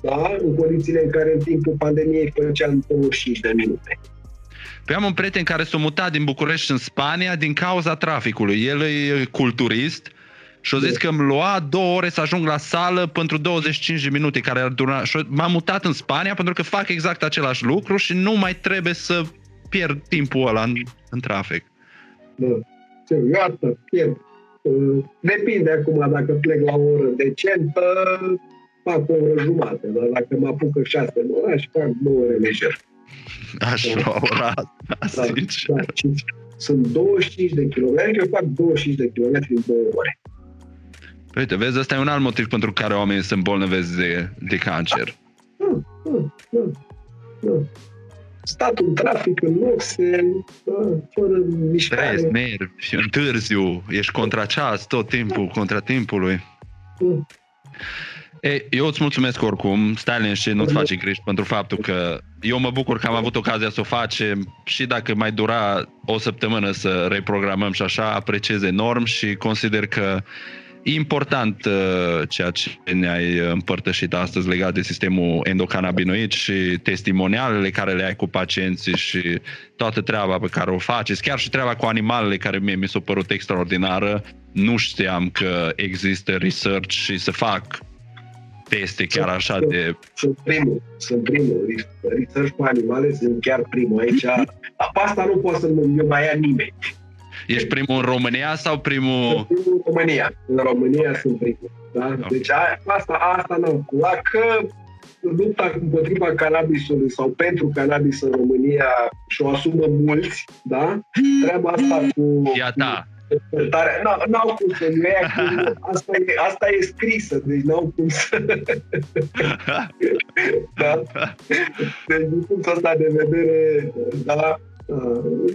da? în condițiile în care în timpul pandemiei făceam 25 de minute. Păi am un prieten care s-a mutat din București în Spania din cauza traficului. El e culturist și a zis că îmi lua două ore să ajung la sală pentru 25 de minute care ar dura. Și m-am mutat în Spania pentru că fac exact același lucru și nu mai trebuie să pierd timpul ăla în, în trafic. Da. Ce, Iată, pierd. Uh, Depinde acum dacă plec la o oră decentă, fac o oră jumate, dar dacă mă apucă șase în oraș, fac două ore lejer. Aș lua ora asta, Da, sincer. da, și sunt 25 de kilometri, eu fac 25 de kilometri în două ore. Uite, vezi, ăsta e un alt motiv pentru care oamenii sunt bolnăvezi de, de cancer. Da, da, da, da. Stat în trafic, în noxe, da, fără mișcare. Stres, nervi, întârziu, ești contra ceas tot timpul, contra timpului. Da. Ei, eu îți mulțumesc oricum, stai liniște și nu-ți faci griji pentru faptul că eu mă bucur că am avut ocazia să o facem și dacă mai dura o săptămână să reprogramăm și așa, apreciez enorm și consider că e important uh, ceea ce ne-ai împărtășit astăzi legat de sistemul endocannabinoid și testimonialele care le ai cu pacienții și toată treaba pe care o faceți, chiar și treaba cu animalele care mie mi s-a părut extraordinară. Nu știam că există research și să fac teste chiar așa de... Sunt primul, sunt primul. Research cu animale sunt chiar primul. Aici, pe asta nu poate să nu mai ia nimeni. Ești primul în România sau primul... Sunt primul în România. În România sunt primul. Da? Deci a, asta, asta nu. Dacă lupta împotriva cannabisului sau pentru cannabis în România și-o asumă mulți, da? Treaba asta cu... Ia ta. Dezvoltarea, n-au, n-au cum să nu ia, cu- asta e, asta e scrisă, deci n-au cum să... da? Deci din punctul ăsta de vedere, da, uh,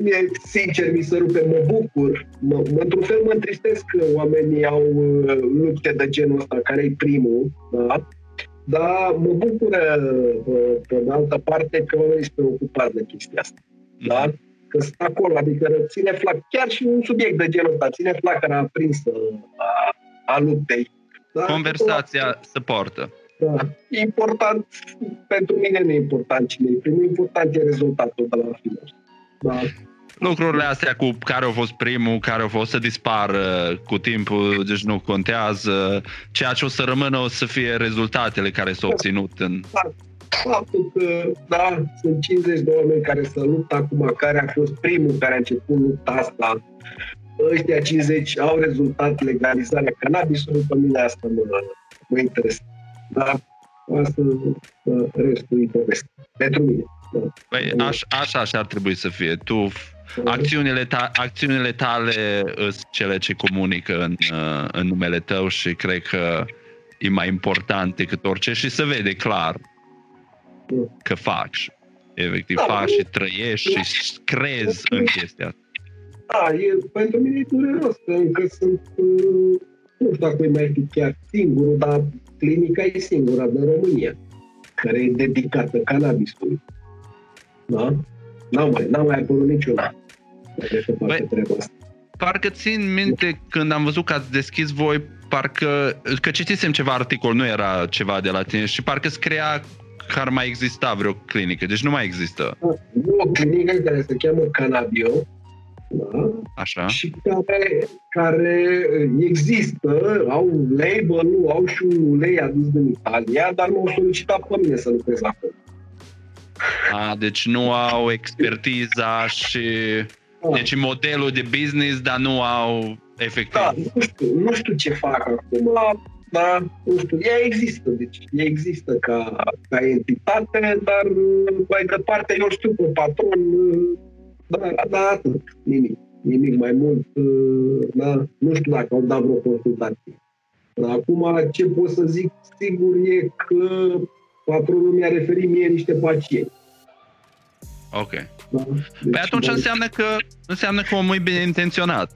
mie, sincer, mi se rupe, mă bucur. Mă, mă, într-un fel mă întristesc că oamenii au uh, lupte de genul ăsta, care e primul, da? Dar mă bucură, uh, pe de altă parte, că oamenii sunt preocupați de chestia asta. Da? Că sunt acolo, adică ține flac, chiar și un subiect de genul ăsta, ține flacăra aprinsă a, a luptei. Da? Conversația se poartă. Da. E important, pentru mine nu e important cine e primul, important e rezultatul de la final. Da. Lucrurile astea cu care au fost primul, care au fost să dispară cu timpul, deci nu contează. Ceea ce o să rămână o să fie rezultatele care s-au obținut în... Faptul că, da, sunt 50 de oameni care se luptă acum, care a fost primul care a început lupta asta, ăștia 50 au rezultat legalizarea cannabisului, pe mine asta mă, mă interesează. Da? Asta, da, restul e poveste. Pentru mine. Da. Păi, aș, așa și ar trebui să fie. Tu, acțiunile, ta, acțiunile tale sunt cele ce comunică în, uh, în numele tău și cred că e mai important decât orice și se vede clar că faci. Efectiv, Da, faci nu- și trăiești și crezi în chestia asta. Da, e, pentru mine e dureros, că încă sunt, uh, nu știu dacă e mai fi chiar singurul, dar clinica e singura din România care e dedicată cannabisului. Da? N-au mai, n-au mai apărut niciuna care să facă Băi, treaba asta. Parcă țin minte când am văzut că ați deschis voi, parcă, că citisem ceva articol, nu era ceva de la tine și parcă scria că ar mai exista vreo clinică, deci nu mai există. E o clinică care se cheamă Cannabio, da? Așa? și care, care există, au label-ul, au și un ulei adus din Italia, dar m-au solicitat pe mine să lucrez acolo. A, deci nu au expertiza și... Da. Deci modelul de business, dar nu au efectiv. Da, nu știu, nu știu ce fac acum, dar nu știu, ea există, deci ea există ca, ca entitate, dar mai departe eu știu pe patron, da, da, atât, nimic, nimic mai mult, da, nu știu dacă au dat vreo consultație. Dar acum ce pot să zic sigur e că patronul mi-a referit mie niște pacienți. Ok. Da? Deci, Păi atunci da, înseamnă că, înseamnă că omul e bine intenționat.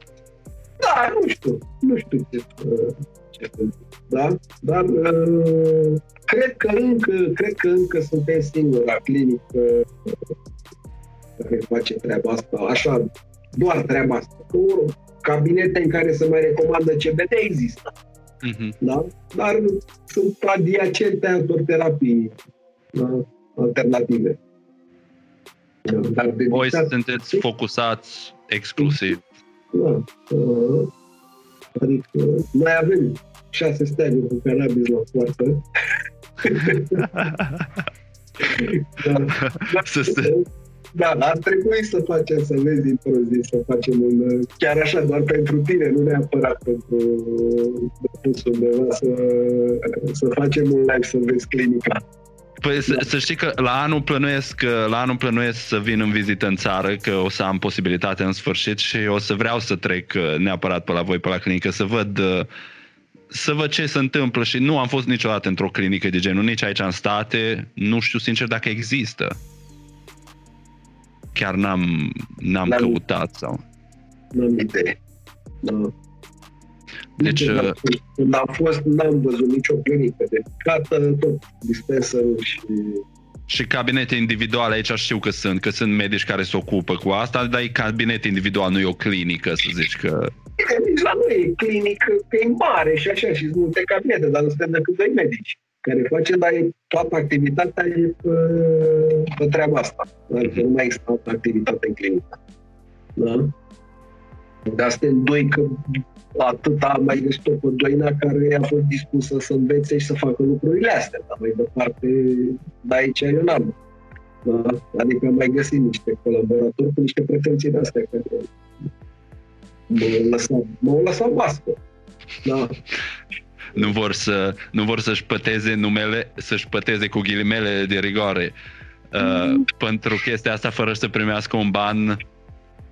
Da, nu știu, nu știu ce, să- ce să zic, da? Dar uh, cred că încă, cred că încă suntem singura clinică uh, care face treaba asta, așa, doar treaba asta. Că or- cabinete în care se mai recomandă CBD există. Mhm. Da? Dar sunt adiacente altor terapii da? alternative. Da, Dar Voi dedicat- sunteți focusați exclusiv. Da. Uh, Adică noi avem șase stadiuri cu cannabis la poartă. da. Să se- Da, ar trebui să facem, să vezi într-o zi, să facem un, chiar așa, doar pentru tine, nu neapărat pentru depus undeva, să, să facem un live să vezi clinica. Păi să, să știi că la anul plănuiesc la anul plănuiesc să vin în vizită în țară, că o să am posibilitate în sfârșit și o să vreau să trec uh, neapărat pe la voi, pe la clinică, să văd uh, să văd ce se întâmplă și nu am fost niciodată într-o clinică de genul, nici aici în state, nu știu sincer dacă există. Chiar n-am, n-am N-am- căutat sau... Nu am idee. Da. Deci, Nici uh, n-am fost- Când am fost, n-am văzut nicio clinică de cată, tot dispenserul și Și cabinete individuale aici știu că sunt, că sunt medici care se ocupă cu asta, dar e cabinet individual, nu e o clinică, să zici că... Bine, nici la noi e clinică, că e mare și așa, și sunt multe cabinete, dar nu suntem decât doi medici care face, dar e, toată activitatea e pe, pe treaba asta. Adică nu mai există altă activitate în clinică. Da? De asta în doi, că atâta am mai găsit-o pe Doina care a fost dispusă să învețe și să facă lucrurile astea, dar mai departe, de aici eu n-am. Da? Adică am mai găsit niște colaboratori cu niște pretenții de astea care m-au lăsat, m-au lăsat vască. Da. Nu vor să nu vor să-și păteze numele, să-și păteze cu ghilimele de rigoare uh, pentru chestia asta fără să primească un ban,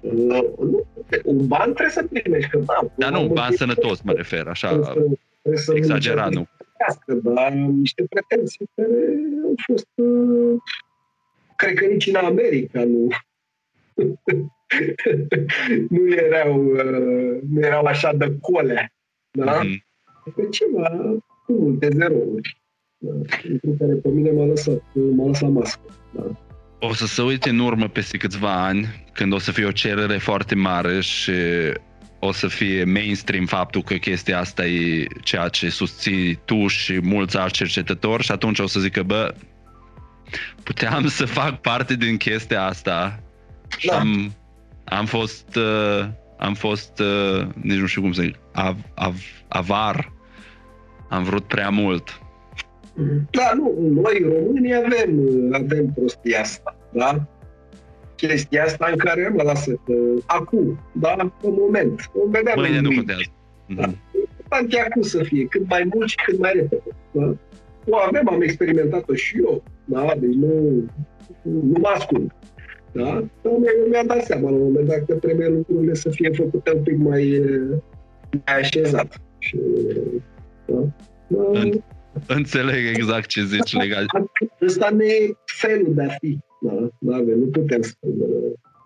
Uh, nu, un ban trebuie să primești, că da. dar nu, un ban sănătos mă refer, așa, Trebuie să- trebuie să exagerat, nu? muncească, Dar am niște pretenții care au fost, uh, cred că nici în America nu, nu erau, uh, nu erau așa de cole. Da? Mhm. Pe ceva cu multe zerouri. Da? Pentru care pe mine m-a lăsat, m-a lăsat mască. Da? O să se uite în urmă peste câțiva ani, când o să fie o cerere foarte mare și o să fie mainstream faptul că chestia asta e ceea ce susții tu și mulți alți cercetători și atunci o să zică, bă, puteam să fac parte din chestia asta și Da. am, am fost, uh, am fost, uh, nici nu știu cum să zic, av, av, avar, am vrut prea mult. Da, nu, noi românii avem, avem prostia asta, da? Chestia asta în care mă lasă că acum, da, pe moment, o vedeam Mâine în nu mâini. contează. Da. Mhm. Important e acum să fie, cât mai mult și cât mai repede. Da? O avem, am experimentat-o și eu, da? Deci nu, nu mă ascund. Da? Dar mi- mi-am dat seama la un moment dat că trebuie lucrurile să fie făcute un pic mai, mai așezat. Și, da? Da, În- Înțeleg exact ce zici legat. Ăsta ne e felul de a fi. Da, da, nu putem să-l,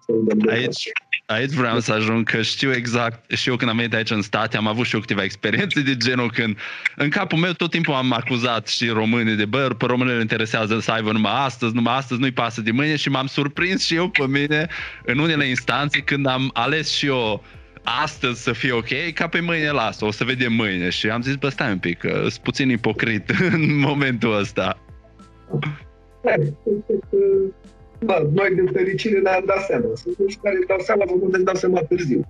să-l dăm de Aici, aici vreau să ajung că știu exact, și eu când am venit aici în state am avut și eu câteva experiențe de genul când în capul meu tot timpul am acuzat și românii de bă, pe români le interesează să aibă numai astăzi, numai astăzi nu-i pasă de mâine și m-am surprins și eu pe mine în unele instanțe când am ales și eu astăzi să fie ok, ca pe mâine las, o să vedem mâine și am zis, bă, stai un pic, că sunt puțin ipocrit în momentul ăsta. Da, noi din fericire ne-am dat seama. Sunt mulți care își dau seama, vă puteți dau seama târziu.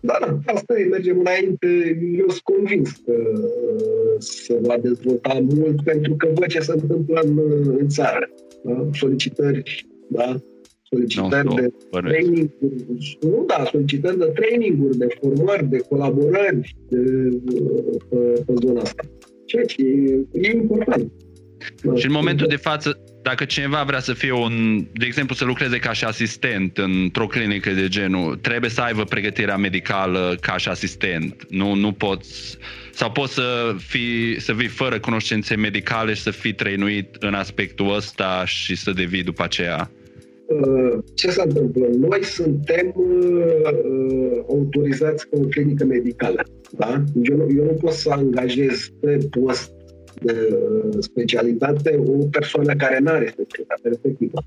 Da, da, asta e, mergem înainte. Eu sunt convins că uh, se va dezvolta mult pentru că văd ce se întâmplă în, în țară. Da? Solicitări, da? Solicitări Non-stop, de bănuiesc. training nu, da, solicitări de traininguri, de formări, de colaborări de, pe, pe zona asta. Ceea ce e, e important. Și în momentul de față, dacă cineva vrea să fie un, de exemplu, să lucreze ca și asistent într-o clinică de genul, trebuie să aibă pregătirea medicală ca și asistent. Nu, nu poți, sau poți să fii, să vii fără cunoștințe medicale și să fii trăinuit în aspectul ăsta și să devii după aceea. Uh, ce se întâmplă? Noi suntem uh, autorizați ca o clinică medicală. Da? Eu, nu, eu nu pot să angajez pe post de uh, specialitate o persoană care nu are specialitatea respectivă.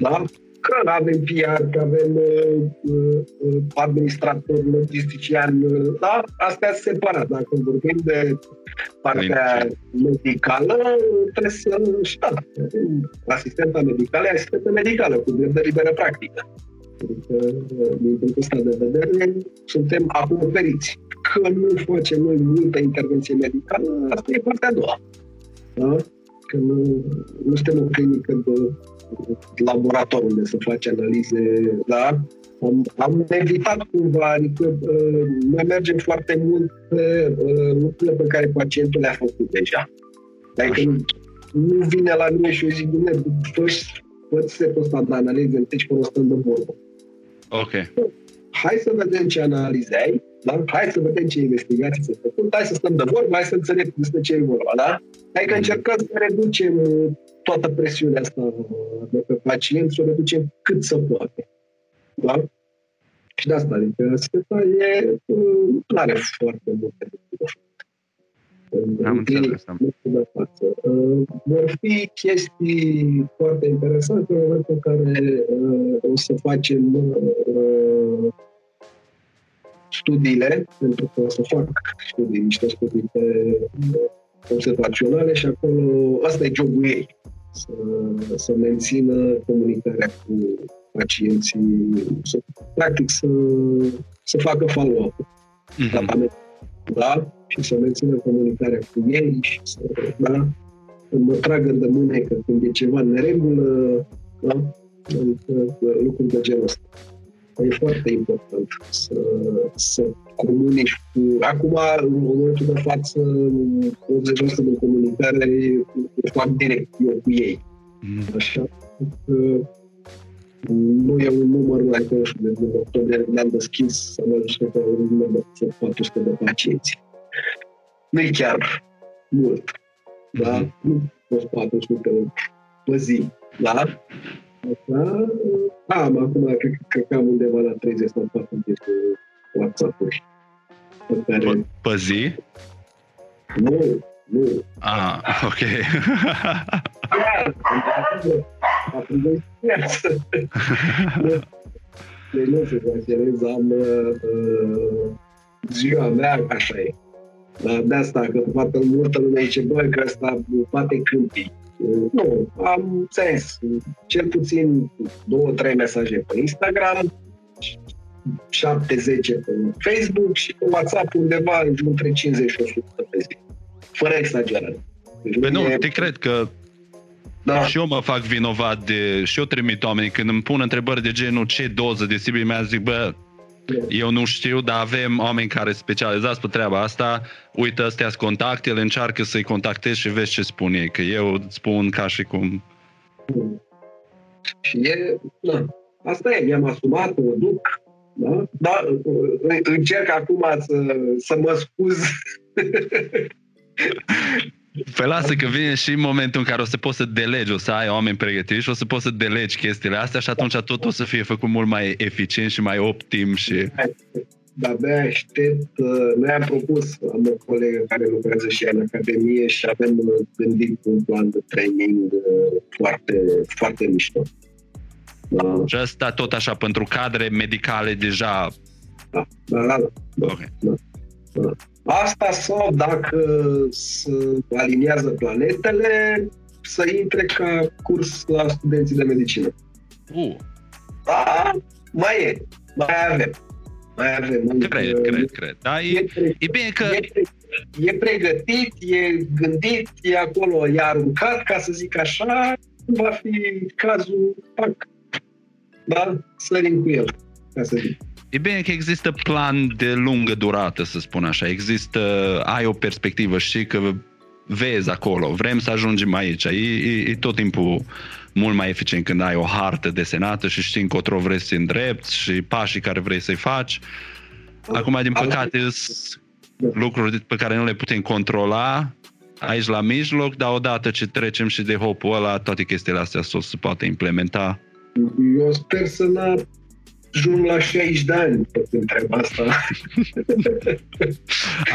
Da? Că avem PR, că avem uh, uh, administrator, logistician, uh, da? Astea separat. Dacă vorbim de partea medicală, trebuie să, și da, asistenta medicală e asistentă medicală, cu drept de liberă practică. Adică, din punctul ăsta de vedere, suntem acoperiți. Că nu facem noi multă intervenție medicală, asta e partea a doua. Da? Că nu, nu suntem o clinică de laborator unde să face analize, da? Am, am evitat cumva, adică uh, noi mergem foarte mult pe uh, lucrurile pe care pacientul le-a făcut deja. Adică nu, nu vine la mine și eu zic, bine, fă fă setul ăsta de analize întâi și până stăm de vorbă. Ok. Hai să vedem ce analize ai, da? hai să vedem ce investigații se făcut, hai să stăm de vorbă, hai să înțelegem despre ce e vorba, da? Hai că încercăm să reducem toată presiunea asta de pe pacient, să o reducem cât să poate. Da? Și de asta, adică asta e, nu are foarte multe lucruri. Am înțeles. De față. Vor fi chestii foarte interesante în momentul în care uh, o să facem uh, studiile, pentru că o să fac studii, niște studii pe observaționale și acolo, asta e jobul ei, să, să mențină comunicarea cu pacienții, să, practic să, să facă follow-up. Mm-hmm. Da? Și să mențină comunicarea cu ei și să, da? mă tragă de mânecă când e ceva în neregulă, da? Adică lucruri de genul ăsta. E foarte important să, să comunici cu... Acum, în momentul de față, 80% de comunicare e fac direct eu cu ei. Mm. Așa că nu e un număr mai că de octombrie ne-am deschis să mă ajute pe un număr de 400 de pacienți. Nu e chiar mult, da? Mm-hmm. Nu 400 pe zi, da? Așa, am acum, cred, cred că am undeva la 30 sau 40 de WhatsApp-uri. Pe, care... pe, pe zi? Nu, nu. Ah, ok. deci nu se considerez, am uh, ziua mea, așa e. Dar de asta, că toată multă lume zice, băi, că ăsta poate câmpii. Nu, am sens. Cel puțin două, trei mesaje pe Instagram, 7-10 pe Facebook și pe WhatsApp undeva între 50 și 100 pe zi. Fără exagerare. Deci Bă, nu, e... te cred că da. Și eu mă fac vinovat de... Și eu trimit oamenii când îmi pun întrebări de genul ce doză de Sibiu, mi zic, bă, eu nu știu, dar avem oameni care specializați pe treaba asta. Uite, astea sunt contactele, încearcă să-i contactezi și vezi ce spun ei, că eu spun ca și cum... Și e, da, asta e, mi-am asumat, o duc, da? da încerc acum să, să mă scuz Păi lasă că vine și momentul în care o să poți să delegi, o să ai oameni pregătiți și o să poți să delegi chestiile astea și atunci tot o să fie făcut mult mai eficient și mai optim și... Da, de aștept. Noi am propus, am o colegă care lucrează și în Academie și avem gândit un plan de training uh, foarte, foarte mișto. Da. Și asta tot așa pentru cadre medicale deja... Da, da, da. da. Okay. da. da. Asta sau dacă se aliniază planetele, să intre ca curs la studenții de medicină. Uh. Da, mai e, mai avem. Mai avem. Cred, adică, cred, cred. Da, e, e, pre- e bine că... E, pre- e pregătit, e gândit, e acolo, e aruncat, ca să zic așa, va fi cazul, pac, da, sărim cu el, ca să zic. E bine că există plan de lungă durată, să spun așa. Există, ai o perspectivă, și că vezi acolo, vrem să ajungem aici. E, e, e tot timpul mult mai eficient când ai o hartă desenată și știi încotro vrei să îndrept și pașii care vrei să-i faci. Acum, din păcate, sunt lucruri pe care nu le putem controla aici la mijloc, dar odată ce trecem și de hopul ăla, toate chestiile astea să se poate implementa. Eu sper să n ajung la 60 de ani făcând treaba asta.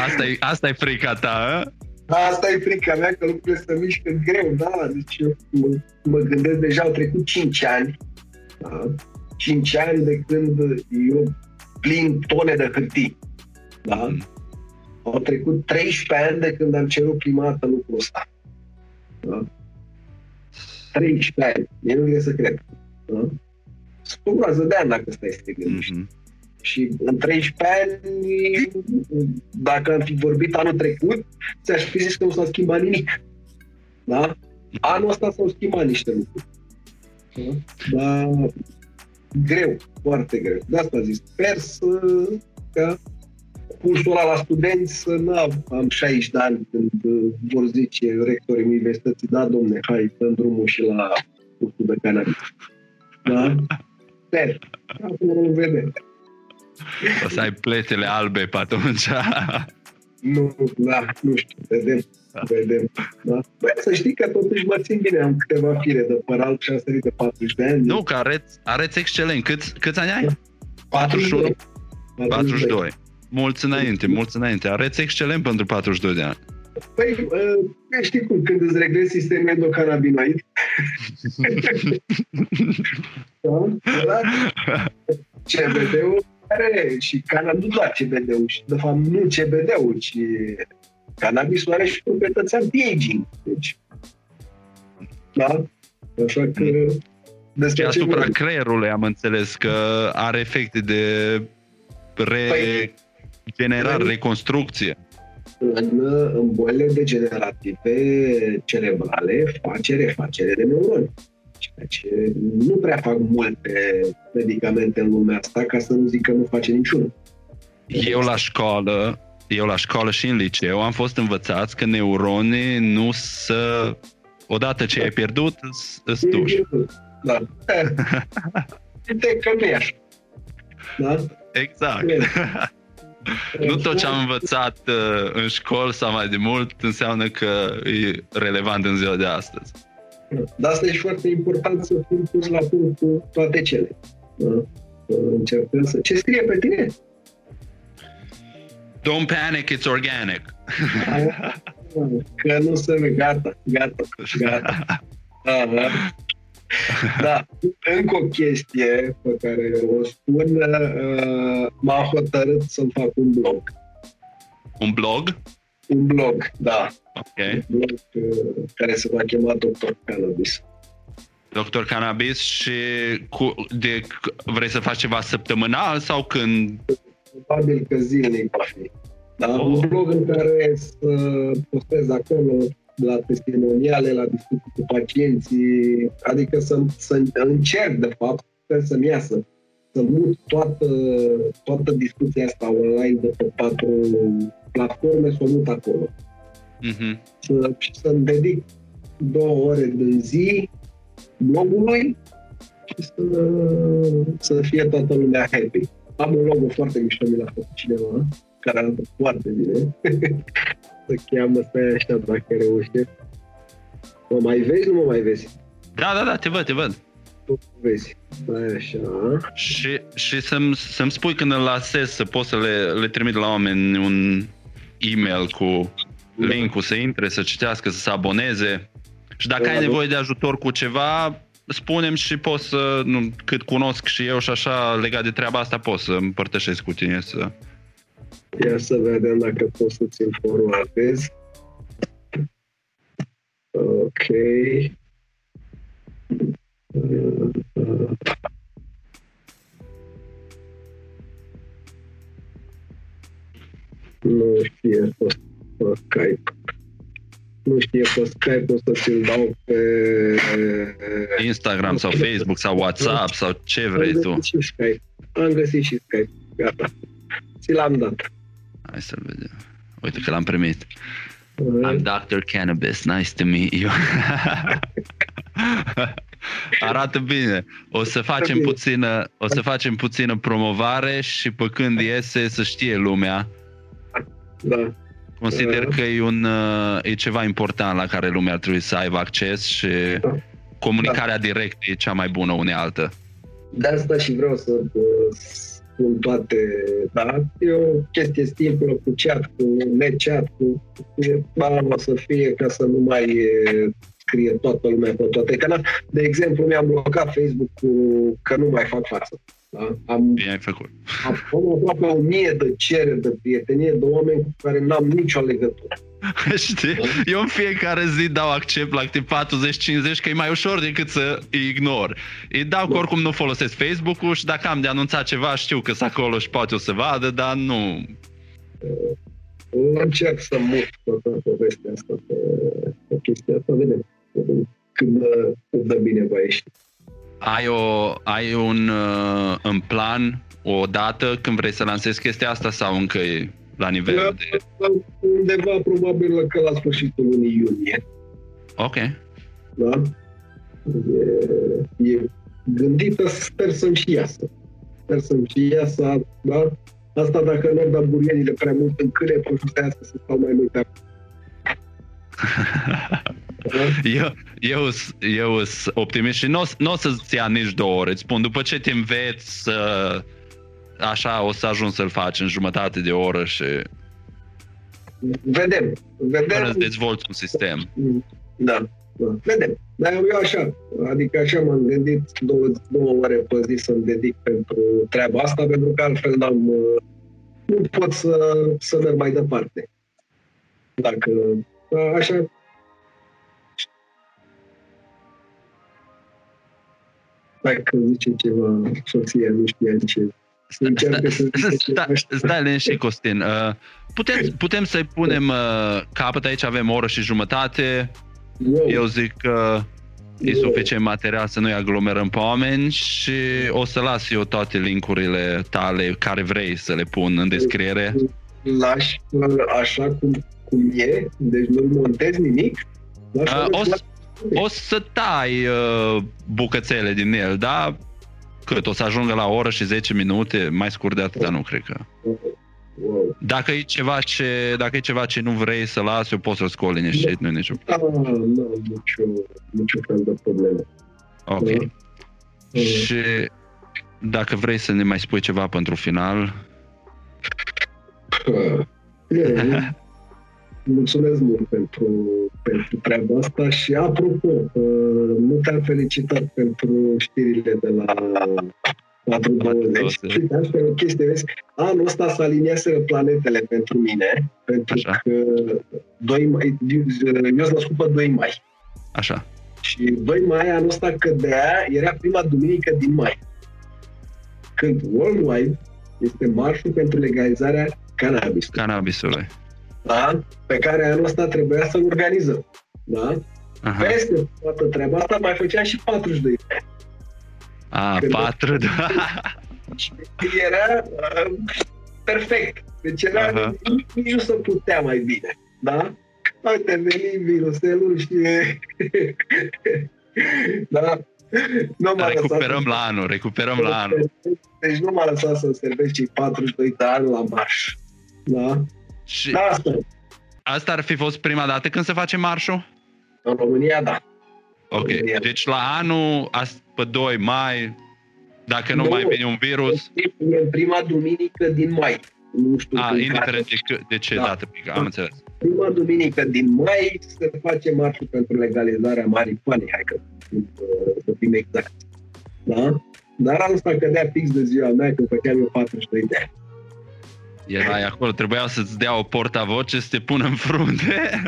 asta, e, asta e frica ta, a? Asta e frica mea, că lucrurile se mișcă greu, da, deci eu mă, mă gândesc, deja au trecut 5 ani Da? 5 ani de când eu plin tone de hârtii. Da? Mm. Au trecut 13 ani de când am cerut prima dată lucrul ăsta. Da? 13 ani. Mie nu vine să cred. Da? Sunt o groază de ani dacă stai să te gândești. Mhm. Și în 13 ani, dacă am fi vorbit anul trecut, ți-aș fi zis că nu s-a schimbat nimic. Da? Anul ăsta s-au schimbat niște lucruri. Da? Dar greu, foarte greu. De asta zic, sper să ca pulsul ăla la studenți să nu am 60 de ani când uh, vor zice rectorii universității, da, domne, hai, dăm drumul și la cursul de cannabis. Da? Sper. Acum nu vedem. O să ai pletele albe pe atunci. Nu, da, nu știu, vedem, vedem. Da? Băi, să știi că totuși mă țin bine, am câteva fire de păr alb și am sărit de 40 de ani. nu, că areți, areți excelent. Câți, câți ani ai? 42. 42. Mulți înainte, mulți înainte. Areți excelent pentru 42 de ani. Păi, uh, știi cum, când îți reglezi sistemul endocannabinoid, da? da? CBD-ul are și cannabis, nu doar CBD-ul, și de fapt nu CBD-ul, ci cannabisul are și proprietăți anti-aging. Deci, da? Așa că... Despre Și ce asupra vorbim? creierului am înțeles că are efecte de Păi- regenerare, Păi- reconstrucție. În, în bolile degenerative cerebrale face refacere de neuroni. Ceea ce nu prea fac multe medicamente în lumea asta, ca să nu zic că nu face niciunul. Eu la școală, eu la școală și în liceu am fost învățați că neuronii nu să odată ce ai pierdut, îs- îs duși. Da. Uite că nu e așa. Da? Exact. Nu tot ce am învățat uh, în școală sau mai de mult înseamnă că e relevant în ziua de astăzi. Dar asta e și foarte important să fim pus la punct cu toate cele. Da? Să Încercăm să... Ce scrie pe tine? Don't panic, it's organic. Că nu se gata, gata, gata. Da, da. da, încă o chestie pe care o spun, uh, m-am hotărât să-mi fac un blog. Un blog? Un blog, da. Ok. Un blog uh, care se va chema Dr. Cannabis. Doctor Cannabis și cu, de, vrei să faci ceva săptămânal sau când? Probabil că zilnic va fi. Da? Oh. Un blog în care să postez acolo la testimoniale, la discuții cu pacienții, adică să, să încerc, de fapt, sper să-mi iasă, să mut toată, toată discuția asta online de pe patru platforme, să o mut acolo. Mhm. Să, și să-mi dedic două ore din zi blogului și să, să fie toată lumea happy. Am un logo foarte mișto, mi l-a făcut cineva, care arată foarte bine. se cheamă, stai așa dacă reușești. Mă mai vezi, nu mă mai vezi? Da, da, da, te văd, te văd. Tu mă vezi. Stai așa. Și, și să-mi, să-mi spui când îl lasez să pot să le, le trimit la oameni un e-mail cu link-ul să intre, să citească, să se aboneze. Și dacă Da, ai da. nevoie de ajutor cu ceva, spunem și pot să, nu, cât cunosc și eu și așa legat de treaba asta, pot să împărtășesc cu tine să... Ia să vedem dacă pot să ți-l forwardez. Ok. Nu știe pe, pe Skype. Nu știe pe Skype, o să ți-l dau pe... Instagram sau Facebook sau WhatsApp sau ce vrei Am tu. găsit și Skype. Am găsit și Skype. Gata. Ți l-am dat. Hai să vedem. Uite că l-am primit. I'm Dr. Cannabis. Nice to meet you. Arată bine. O să facem bine. puțină, o să facem puțină promovare și pe când iese să știe lumea. Da. Consider Da. că e, un, uh, e ceva important la care lumea ar trebui să aibă acces și Da. comunicarea directă e cea mai bună unealtă. De asta și vreau să uh, spun toate, da? E o chestie simplă cu chat, cu nechat, cu ba, o să fie ca să nu mai e, scrie toată lumea pe toate canalele. De exemplu, mi-am blocat Facebook-ul că nu mai fac față. Da? Am, Bine ai făcut. am, am aproape o mie de cereri de prietenie de oameni cu care n-am nicio legătură. Știi? Eu în fiecare zi dau accept la activ 40-50 că e mai ușor decât să îi ignor. Îi dau că oricum nu folosesc Facebook-ul și dacă am de anunțat ceva știu că sunt acolo și poate o să vadă, dar nu... Încerc să mut toată povestea asta pe, pe chestia asta, vedem. vedem cât de, cât de bine va ieși. Ai, o, ai un uh, în plan o dată când vrei să lansezi chestia asta sau încă e la nivel de... Undeva probabil că la sfârșitul lunii iunie. Ok. Da? E, e gândită, sper să-mi și iasă. Sper să-mi și iasă, da? Asta dacă nu dau burienile prea mult în câle, pot să asta să stau mai mult acolo. Da? Eu, eu, eu sunt optimist și nu o să-ți ia nici două ore. Îți spun, după ce te înveți să... Așa o să ajungi să-l faci în jumătate de oră și Vedem. Vedem. fără să dezvolți un sistem. Da, da. Vedem. Dar eu așa, adică așa m-am gândit două, două ore pe zi să-mi dedic pentru treaba asta, pentru că altfel n-am, uh, nu pot să, să merg mai departe. Dacă a, așa, dacă zice ceva soția, nu știa ce. Încearcă să zice ceva. Stai, stai liniștit, Costin. Uh, Putem, putem să-i punem uh, capăt aici, avem o oră și jumătate. Wow. Eu zic că e suficient material să nu-i aglomerăm pe oameni și o să las eu toate linkurile tale care vrei să le pun în descriere. lași uh, așa cum, cum e, deci nu montez nimic. Lași Uh, o, așa să, o să tai uh, bucățele din el, da? Cât? O să ajungă la o oră și 10 minute? Mai scurt de atâta nu cred că. Wow. Dacă e ceva ce, dacă e ceva ce nu vrei să las, eu pot să-l scol liniștit, nu e nicio Da, nu am nicio, nicio fel de problemă. Ok. Da. Uh, Și dacă vrei să ne mai spui ceva pentru final, Bine, Mulțumesc mult pentru, pentru treaba asta și apropo, uh, nu te-am felicitat pentru știrile de la 420. 420. Uite, asta e o chestie, vezi, anul ăsta se aliniaseră planetele pentru mine, pentru Așa. că 2 mai, eu sunt născut pe 2 mai. așa. Și 2 mai anul ăsta cădea, era prima duminică din mai. Când worldwide este marșul pentru legalizarea cannabisului Cannabisului. Da? pe care anul ăsta trebuia să-l organizăm. Da? Aha. Peste toată treaba asta mai făceam și 42 de ani. A, Când- patru, da. Și era uh, perfect. Deci era, Aha. nici, nici nu se putea mai bine. Da? Uite, veni viruselul și... da? Nu m-a Recuperăm lăsat la anul, recuperăm la anul. Deci nu m-a lăsat să servesc cei 42 de ani la marș. Da? Și Da, asta e. asta ar fi fost prima dată când se face marșul? În România, da. Ok. România. Deci la anul, as- pe 2 mai, dacă nu Nu. mai vine un virus, E în prima duminică din mai. Nu știu a, când indiferent de, cât- de ce Da. dată pică, am înțeles. prima duminică din mai se face marșul pentru legalizarea marihuanei, hai că uh, să fim exact. Da? Dar anul ăsta cădea fix de ziua mea când făceam eu 42 de ani. Erai acolo, trebuia să-ți dea o portavoce să te pună în frunte.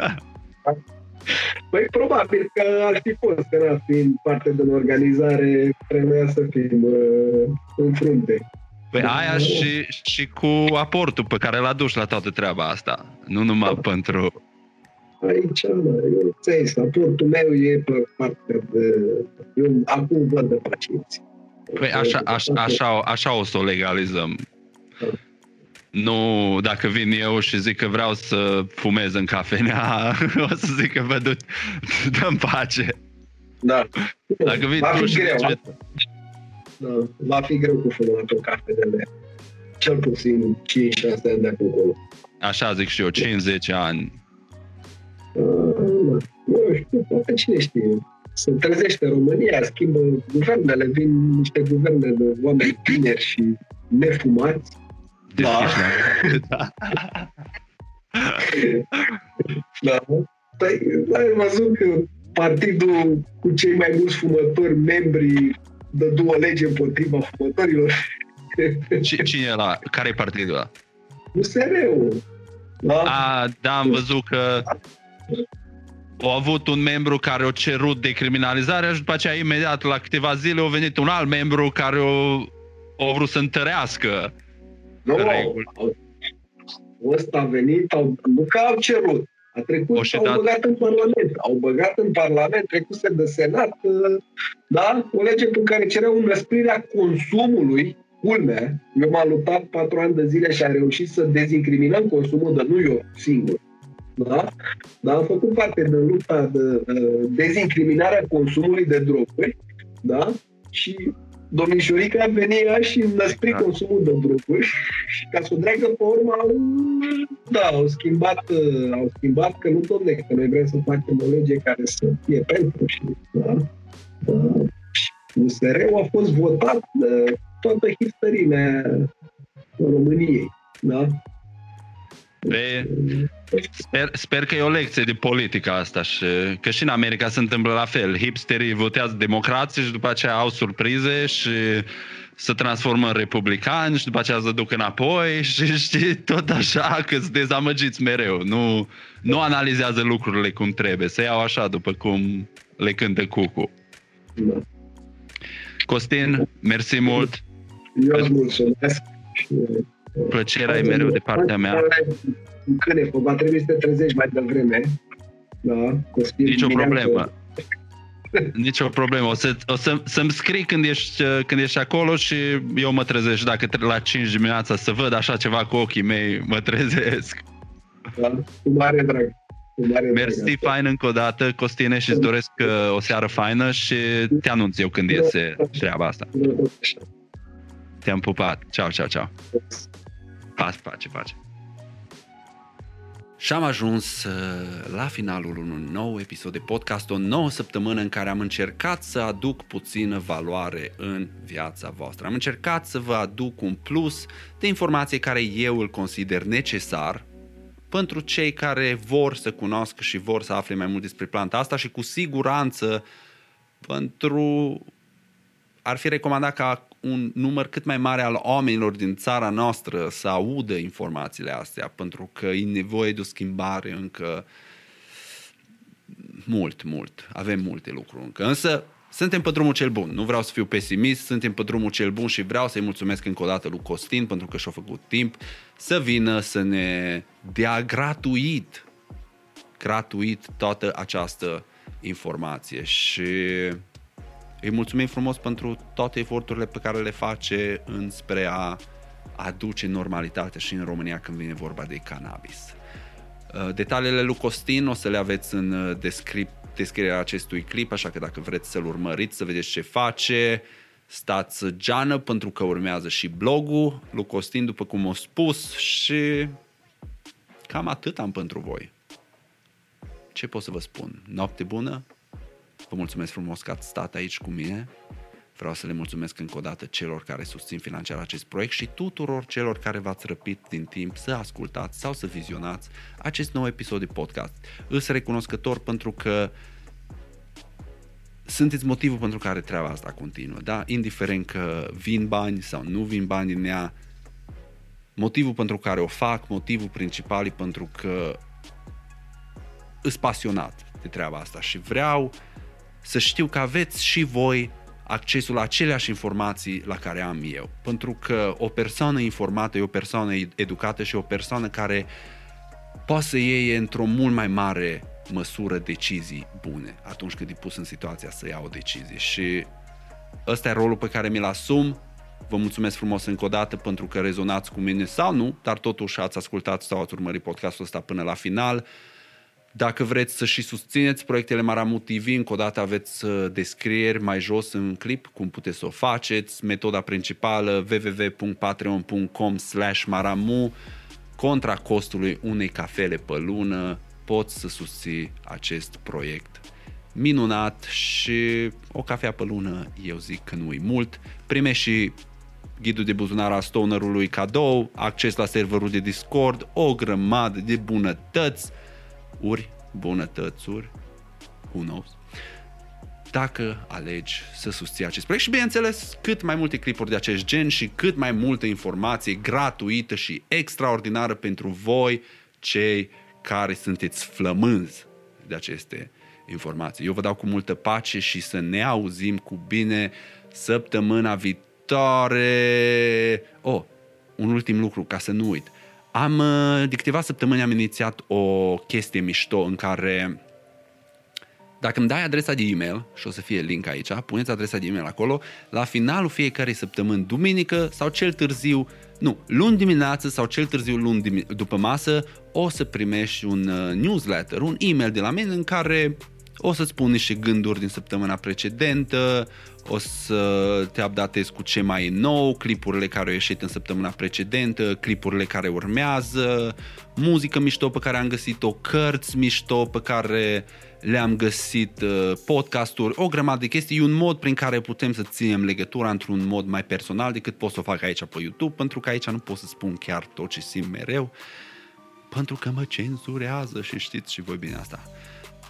Păi probabil că ar fi fost, că n-ar fi parte din organizare, trebuia să fim uh, în frunte. Păi aia și, și cu aportul pe care l-a dus la toată treaba asta. Nu numai pentru... Aici, da, eu ți-ai zis, aportul meu e pe partea de... Eu acum văd de pacienți. Păi așa, așa, așa, așa o să o legalizăm. Nu, dacă vin eu și zic că vreau să fumez în cafenea, o să zic că vă du- dăm pace. Da. Dacă vii va tu fi și greu. zici- Da, va fi greu cu fumatul cafenele. Cel puțin 5-6 ani de acum încolo. Așa zic și eu, 50 ani. Uh, Nu știu, poate cine știe. Se trezește România, schimbă guvernele, vin niște guverne de oameni tineri și nefumați. Deschiși la... da. Da. Păi, ai văzut că partidul cu cei mai mulți fumători membri dă o lege împotriva fumătorilor. Cine e la? Care e partidul ăla? USR-ul. Da? A, da, am văzut că au avut un membru care a cerut decriminalizarea și după aceea imediat la câteva zile a venit un alt membru care a, a vrut să întărească nu, reguli. Ăsta a venit, au, nu că au cerut, a trecut, o au dat... băgat în Parlament. Au băgat în Parlament, trecuse de Senat, da? O lege prin care cereau înăsprirea consumului culmea, eu m-am luptat patru ani de zile și am reușit să dezincriminăm consumul, de nu eu singur. Da? Dar am făcut parte din lupta de uh, dezincriminarea consumului de droguri da? și domnișorica venea și năspri da. consumul de droguri și ca să o dreagă pe urmă au, da, au schimbat, uh, au schimbat că nu domne, că noi vrem să facem o lege care să fie pentru și da, da. USR-ul a fost votat de toată istoria României. Da? Pe, sper, sper că e o lecție de politică asta și că și în America se întâmplă la fel. Hipsterii votează democrații și după aceea au surprize și se transformă în republicani și după aceea se duc înapoi și știi, tot așa că sunt dezamăgiți mereu. Nu, nu analizează lucrurile cum trebuie, se iau așa după cum le cântă cucu. Da. Costin, mersi mult. Eu îți mulțumesc. Plăcerea e mereu de partea mea. Câne, va trebui să te trezești mai devreme. Da, Nici o problemă. Nici o problemă. O, să, o să, să-mi scrii când ești, când ești acolo și eu mă trezesc. Dacă la 5 dimineața să văd așa ceva cu ochii mei, mă trezesc. Da, cu mare drag. Mersi fain încă o dată, Costine, și îți doresc uh, o seară faină și te anunț eu când iese treaba asta. Te-am pupat. Ciao, ciao, ciao. Pas, pace, pace. Și am ajuns uh, la finalul unui nou episod de podcast, o nouă săptămână în care am încercat să aduc puțină valoare în viața voastră. Am încercat să vă aduc un plus de informație care eu îl consider necesar pentru cei care vor să cunoască și vor să afle mai mult despre planta asta și cu siguranță pentru ar fi recomandat ca un număr cât mai mare al oamenilor din țara noastră să audă informațiile astea, pentru că e nevoie de o schimbare încă mult, mult. Avem multe lucruri încă. Însă suntem pe drumul cel bun. Nu vreau să fiu pesimist, suntem pe drumul cel bun și vreau să-i mulțumesc încă o dată lui Costin pentru că și-a făcut timp să vină să ne dea gratuit, gratuit toată această informație și îi mulțumim frumos pentru toate eforturile pe care le face înspre a aduce normalitate și în România când vine vorba de cannabis. Uh, detaliile lui Costin o să le aveți în uh, descripție descrierea acestui clip, așa că dacă vreți să-l urmăriți, să vedeți ce face, stați geană pentru că urmează și blogul lui Costin, după cum o spus și cam atât am pentru voi. Ce pot să vă spun? Noapte bună? Vă mulțumesc frumos că ați stat aici cu mine. Vreau să le mulțumesc încă o dată celor care susțin financiar acest proiect și tuturor celor care v-ați răpit din timp să ascultați sau să vizionați acest nou episod de podcast. Îs recunoscător pentru că sunteți motivul pentru care treaba asta continuă, da? Indiferent că vin bani sau nu vin bani din ea, motivul pentru care o fac, motivul principal e pentru că îs pasionat de treaba asta și vreau să știu că aveți și voi accesul la aceleași informații la care am eu. Pentru că o persoană informată e o persoană educată și o persoană care poate să iei într-o mult mai mare măsură decizii bune atunci când e pus în situația să ia o decizie. Și ăsta e rolul pe care mi-l asum. Vă mulțumesc frumos încă o dată pentru că rezonați cu mine sau nu, dar totuși ați ascultat sau ați urmărit podcastul ăsta până la final. Dacă vreți să și susțineți proiectele Maramu TV, încă o dată aveți uh, descrieri mai jos în clip cum puteți să o faceți. Metoda principală www.patreon.com maramu contra costului unei cafele pe lună poți să susții acest proiect minunat și o cafea pe lună, eu zic că nu e mult. Primești și ghidul de buzunar a Stonerului cadou, acces la serverul de Discord, o grămadă de bunătăți, uri, bunătățuri, who knows, dacă alegi să susții acest proiect și, bineînțeles, cât mai multe clipuri de acest gen și cât mai multă informație gratuită și extraordinară pentru voi, cei care sunteți flămânzi de aceste informații. Eu vă dau cu multă pace și să ne auzim cu bine săptămâna viitoare. Oh, un ultim lucru, ca să nu uit. Am, uh, de câteva săptămâni am inițiat o chestie mișto în care dacă îmi dai adresa de e-mail, și o să fie link aici, puneți adresa de e-mail acolo, la finalul fiecarei săptămâni, duminică sau cel târziu, nu, luni dimineață sau cel târziu luni după masă, o să primești un uh, newsletter, un e-mail de la mine în care o să-ți spun niște gânduri din săptămâna precedentă, o să te updatez cu ce mai e nou, clipurile care au ieșit în săptămâna precedentă, clipurile care urmează, muzică mișto pe care am găsit-o, cărți mișto pe care le-am găsit, uh, podcasturi, o grămadă de chestii. E un mod prin care putem să ținem legătura într-un mod mai personal decât pot să o fac aici pe YouTube, pentru că aici nu pot să spun chiar tot ce simt mereu, pentru că mă cenzurează și știți și voi bine asta.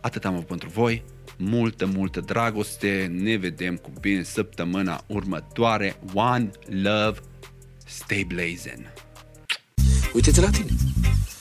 Atât am avut pentru voi, multă, multă dragoste, ne vedem cu bine săptămâna următoare. One love, stay blazing. Uite-te la tine.